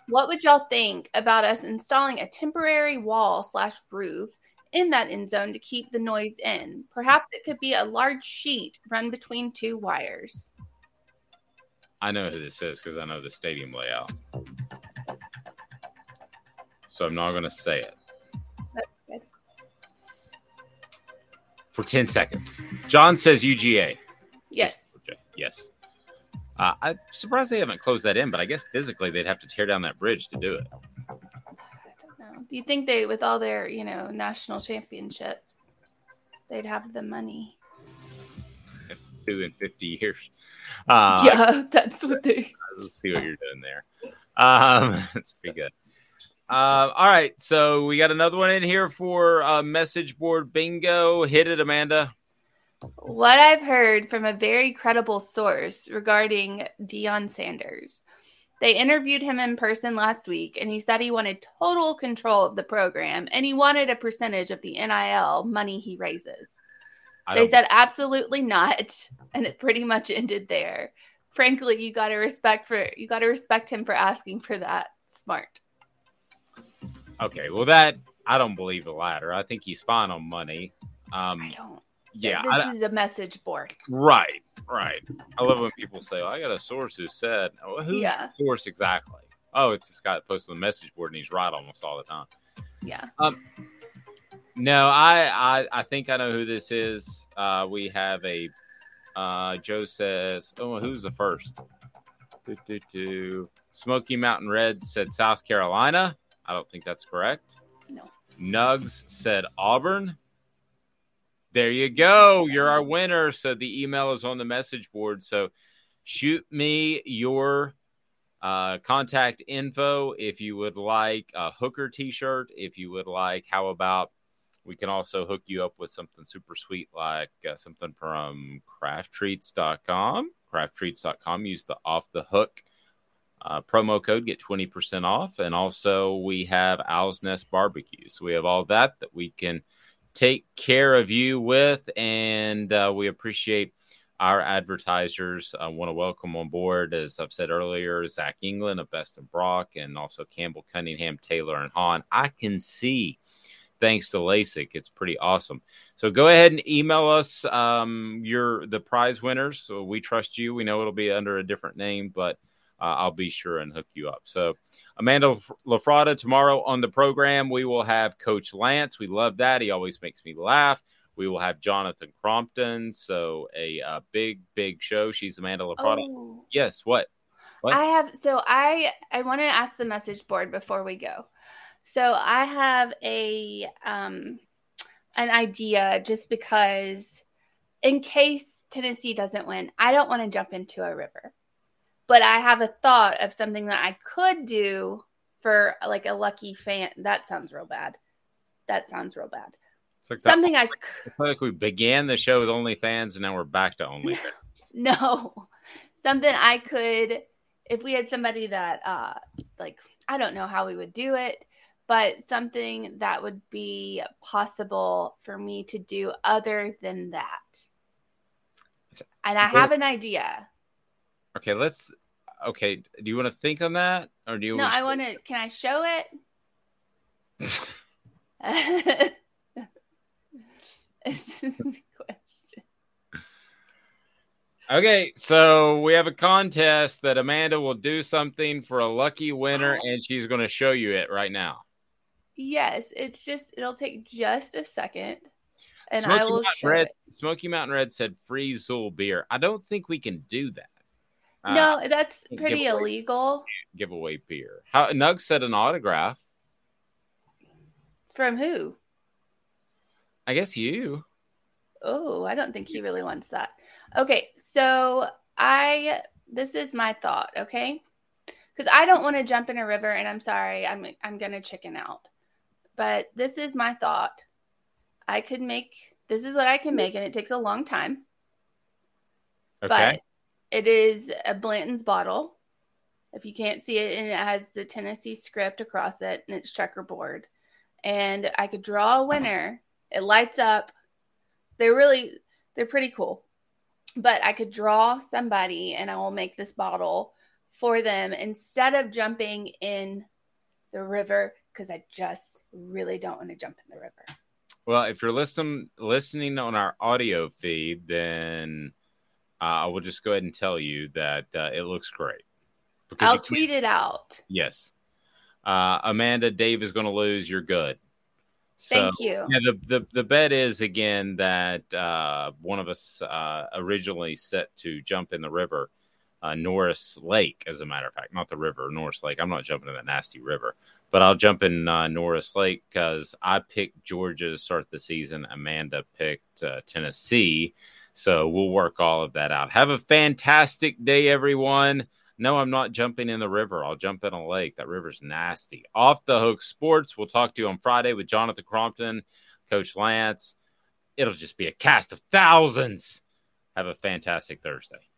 What would y'all think about us installing a temporary wall slash roof in that end zone to keep the noise in? Perhaps it could be a large sheet run between two wires. I know who this is because I know the stadium layout. So I'm not going to say it. That's good. For 10 seconds. John says UGA. Yes. Yes. Uh, I'm surprised they haven't closed that in, but I guess physically they'd have to tear down that bridge to do it. No. Do you think they, with all their, you know, national championships, they'd have the money? Two in 50 years. Uh, yeah, that's what they. Let's see what you're doing there. Um, that's pretty good. Uh, all right, so we got another one in here for uh, message board bingo. Hit it, Amanda. What I've heard from a very credible source regarding Deion Sanders. They interviewed him in person last week, and he said he wanted total control of the program and he wanted a percentage of the NIL money he raises. I They said absolutely not, and it pretty much ended there. Frankly, you got to respect for you got to respect him for asking for that. Smart. Okay, well that I don't believe the latter. I think he's fine on money. Um, I don't. Yeah, this I- is a message board. right, right. I love when people say, "Oh, "I got a source who said," oh, "Who's Yeah. the source exactly?" Oh, it's this guy that posted on the message board, and he's right almost all the time. Yeah. Um, no, I, I, I think I know who this is. Uh, we have a. Uh, Joe says, "Oh, who's the first? Do, do, do. Smoky Mountain Red said South Carolina. I don't think that's correct. No. Nugs said Auburn. There you go. You're our winner. So the email is on the message board. So shoot me your uh, contact info if you would like a hooker t-shirt. If you would like, how about we can also hook you up with something super sweet like uh, something from crafttreats.com. Crafttreats.com. Use the off the hook uh, promo code, get 20% off. And also, we have Owl's Nest Barbecue. So we have all that that we can take care of you with. And uh, we appreciate our advertisers. I want to welcome on board, as I've said earlier, Zach England of Best and Brock, and also Campbell Cunningham, Taylor, and Haun. I can see, thanks to LASIK, it's pretty awesome. So go ahead and email us um, your the prize winners. So we trust you. We know it'll be under a different name, but uh, I'll be sure and hook you up. So, Amanda LaFratta, tomorrow on the program, we will have Coach Lance. We love that. He always makes me laugh. We will have Jonathan Crompton. So, a, uh big, big show. She's Amanda LaFratta. Oh. Yes. What? What? I have so I I want to ask the message board before we go. So I have a um an idea just because in case Tennessee doesn't win, I don't want to jump into a river. But I have a thought of something that I could do for like a lucky fan. That sounds real bad. That sounds real bad. It's like that- Something I like we began the show with OnlyFans and now we're back to OnlyFans. No, something I could, if we had somebody that, uh, like, I don't know how we would do it, but something that would be possible for me to do other than that. And I have an idea. Okay, let's. Okay, do you want to think on that, or do you? No, I want to. Can I show it? it's just a question. Okay, so we have a contest that Amanda will do something for a lucky winner, oh. and she's going to show you it right now. Yes, it's just it'll take just a second, and Smoky I will Mountain Red, it. Smoky Mountain Red said free Zool beer. I don't think we can do that. Uh, no, that's give pretty illegal. give away beer. How Nug said an autograph. From who? I guess you. Oh, I don't think he really wants that. Okay, so I this is my thought, okay? Because I don't want to jump in a river, and I'm sorry, I'm I'm gonna chicken out. But this is my thought. I could make this is what I can make, and it takes a long time. Okay. But it is a Blanton's bottle. If you can't see it, and it has the Tennessee script across it, and it's checkerboard. And I could draw a winner. It lights up. They're really, they're pretty cool. But I could draw somebody, and I will make this bottle for them instead of jumping in the river because I just really don't want to jump in the river. Well, if you're listening listening on our audio feed, then uh, I will just go ahead and tell you that uh, it looks great. Because I'll tweet it out. Yes. Uh, Amanda, Dave is going to lose. You're good. Thank you. Yeah, the, the, the bet is again that uh, one of us uh, originally set to jump in the river, uh, Norris Lake, as a matter of fact, not the river, Norris Lake. I'm not jumping in that nasty river, but I'll jump in uh, Norris Lake because I picked Georgia to start the season. Amanda picked uh, Tennessee. So we'll work all of that out. Have a fantastic day, everyone. No, I'm not jumping in the river. I'll jump in a lake. That river's nasty. Off the hook sports. We'll talk to you on Friday with Jonathan Crompton, Coach Lance. It'll just be a cast of thousands. Have a fantastic Thursday.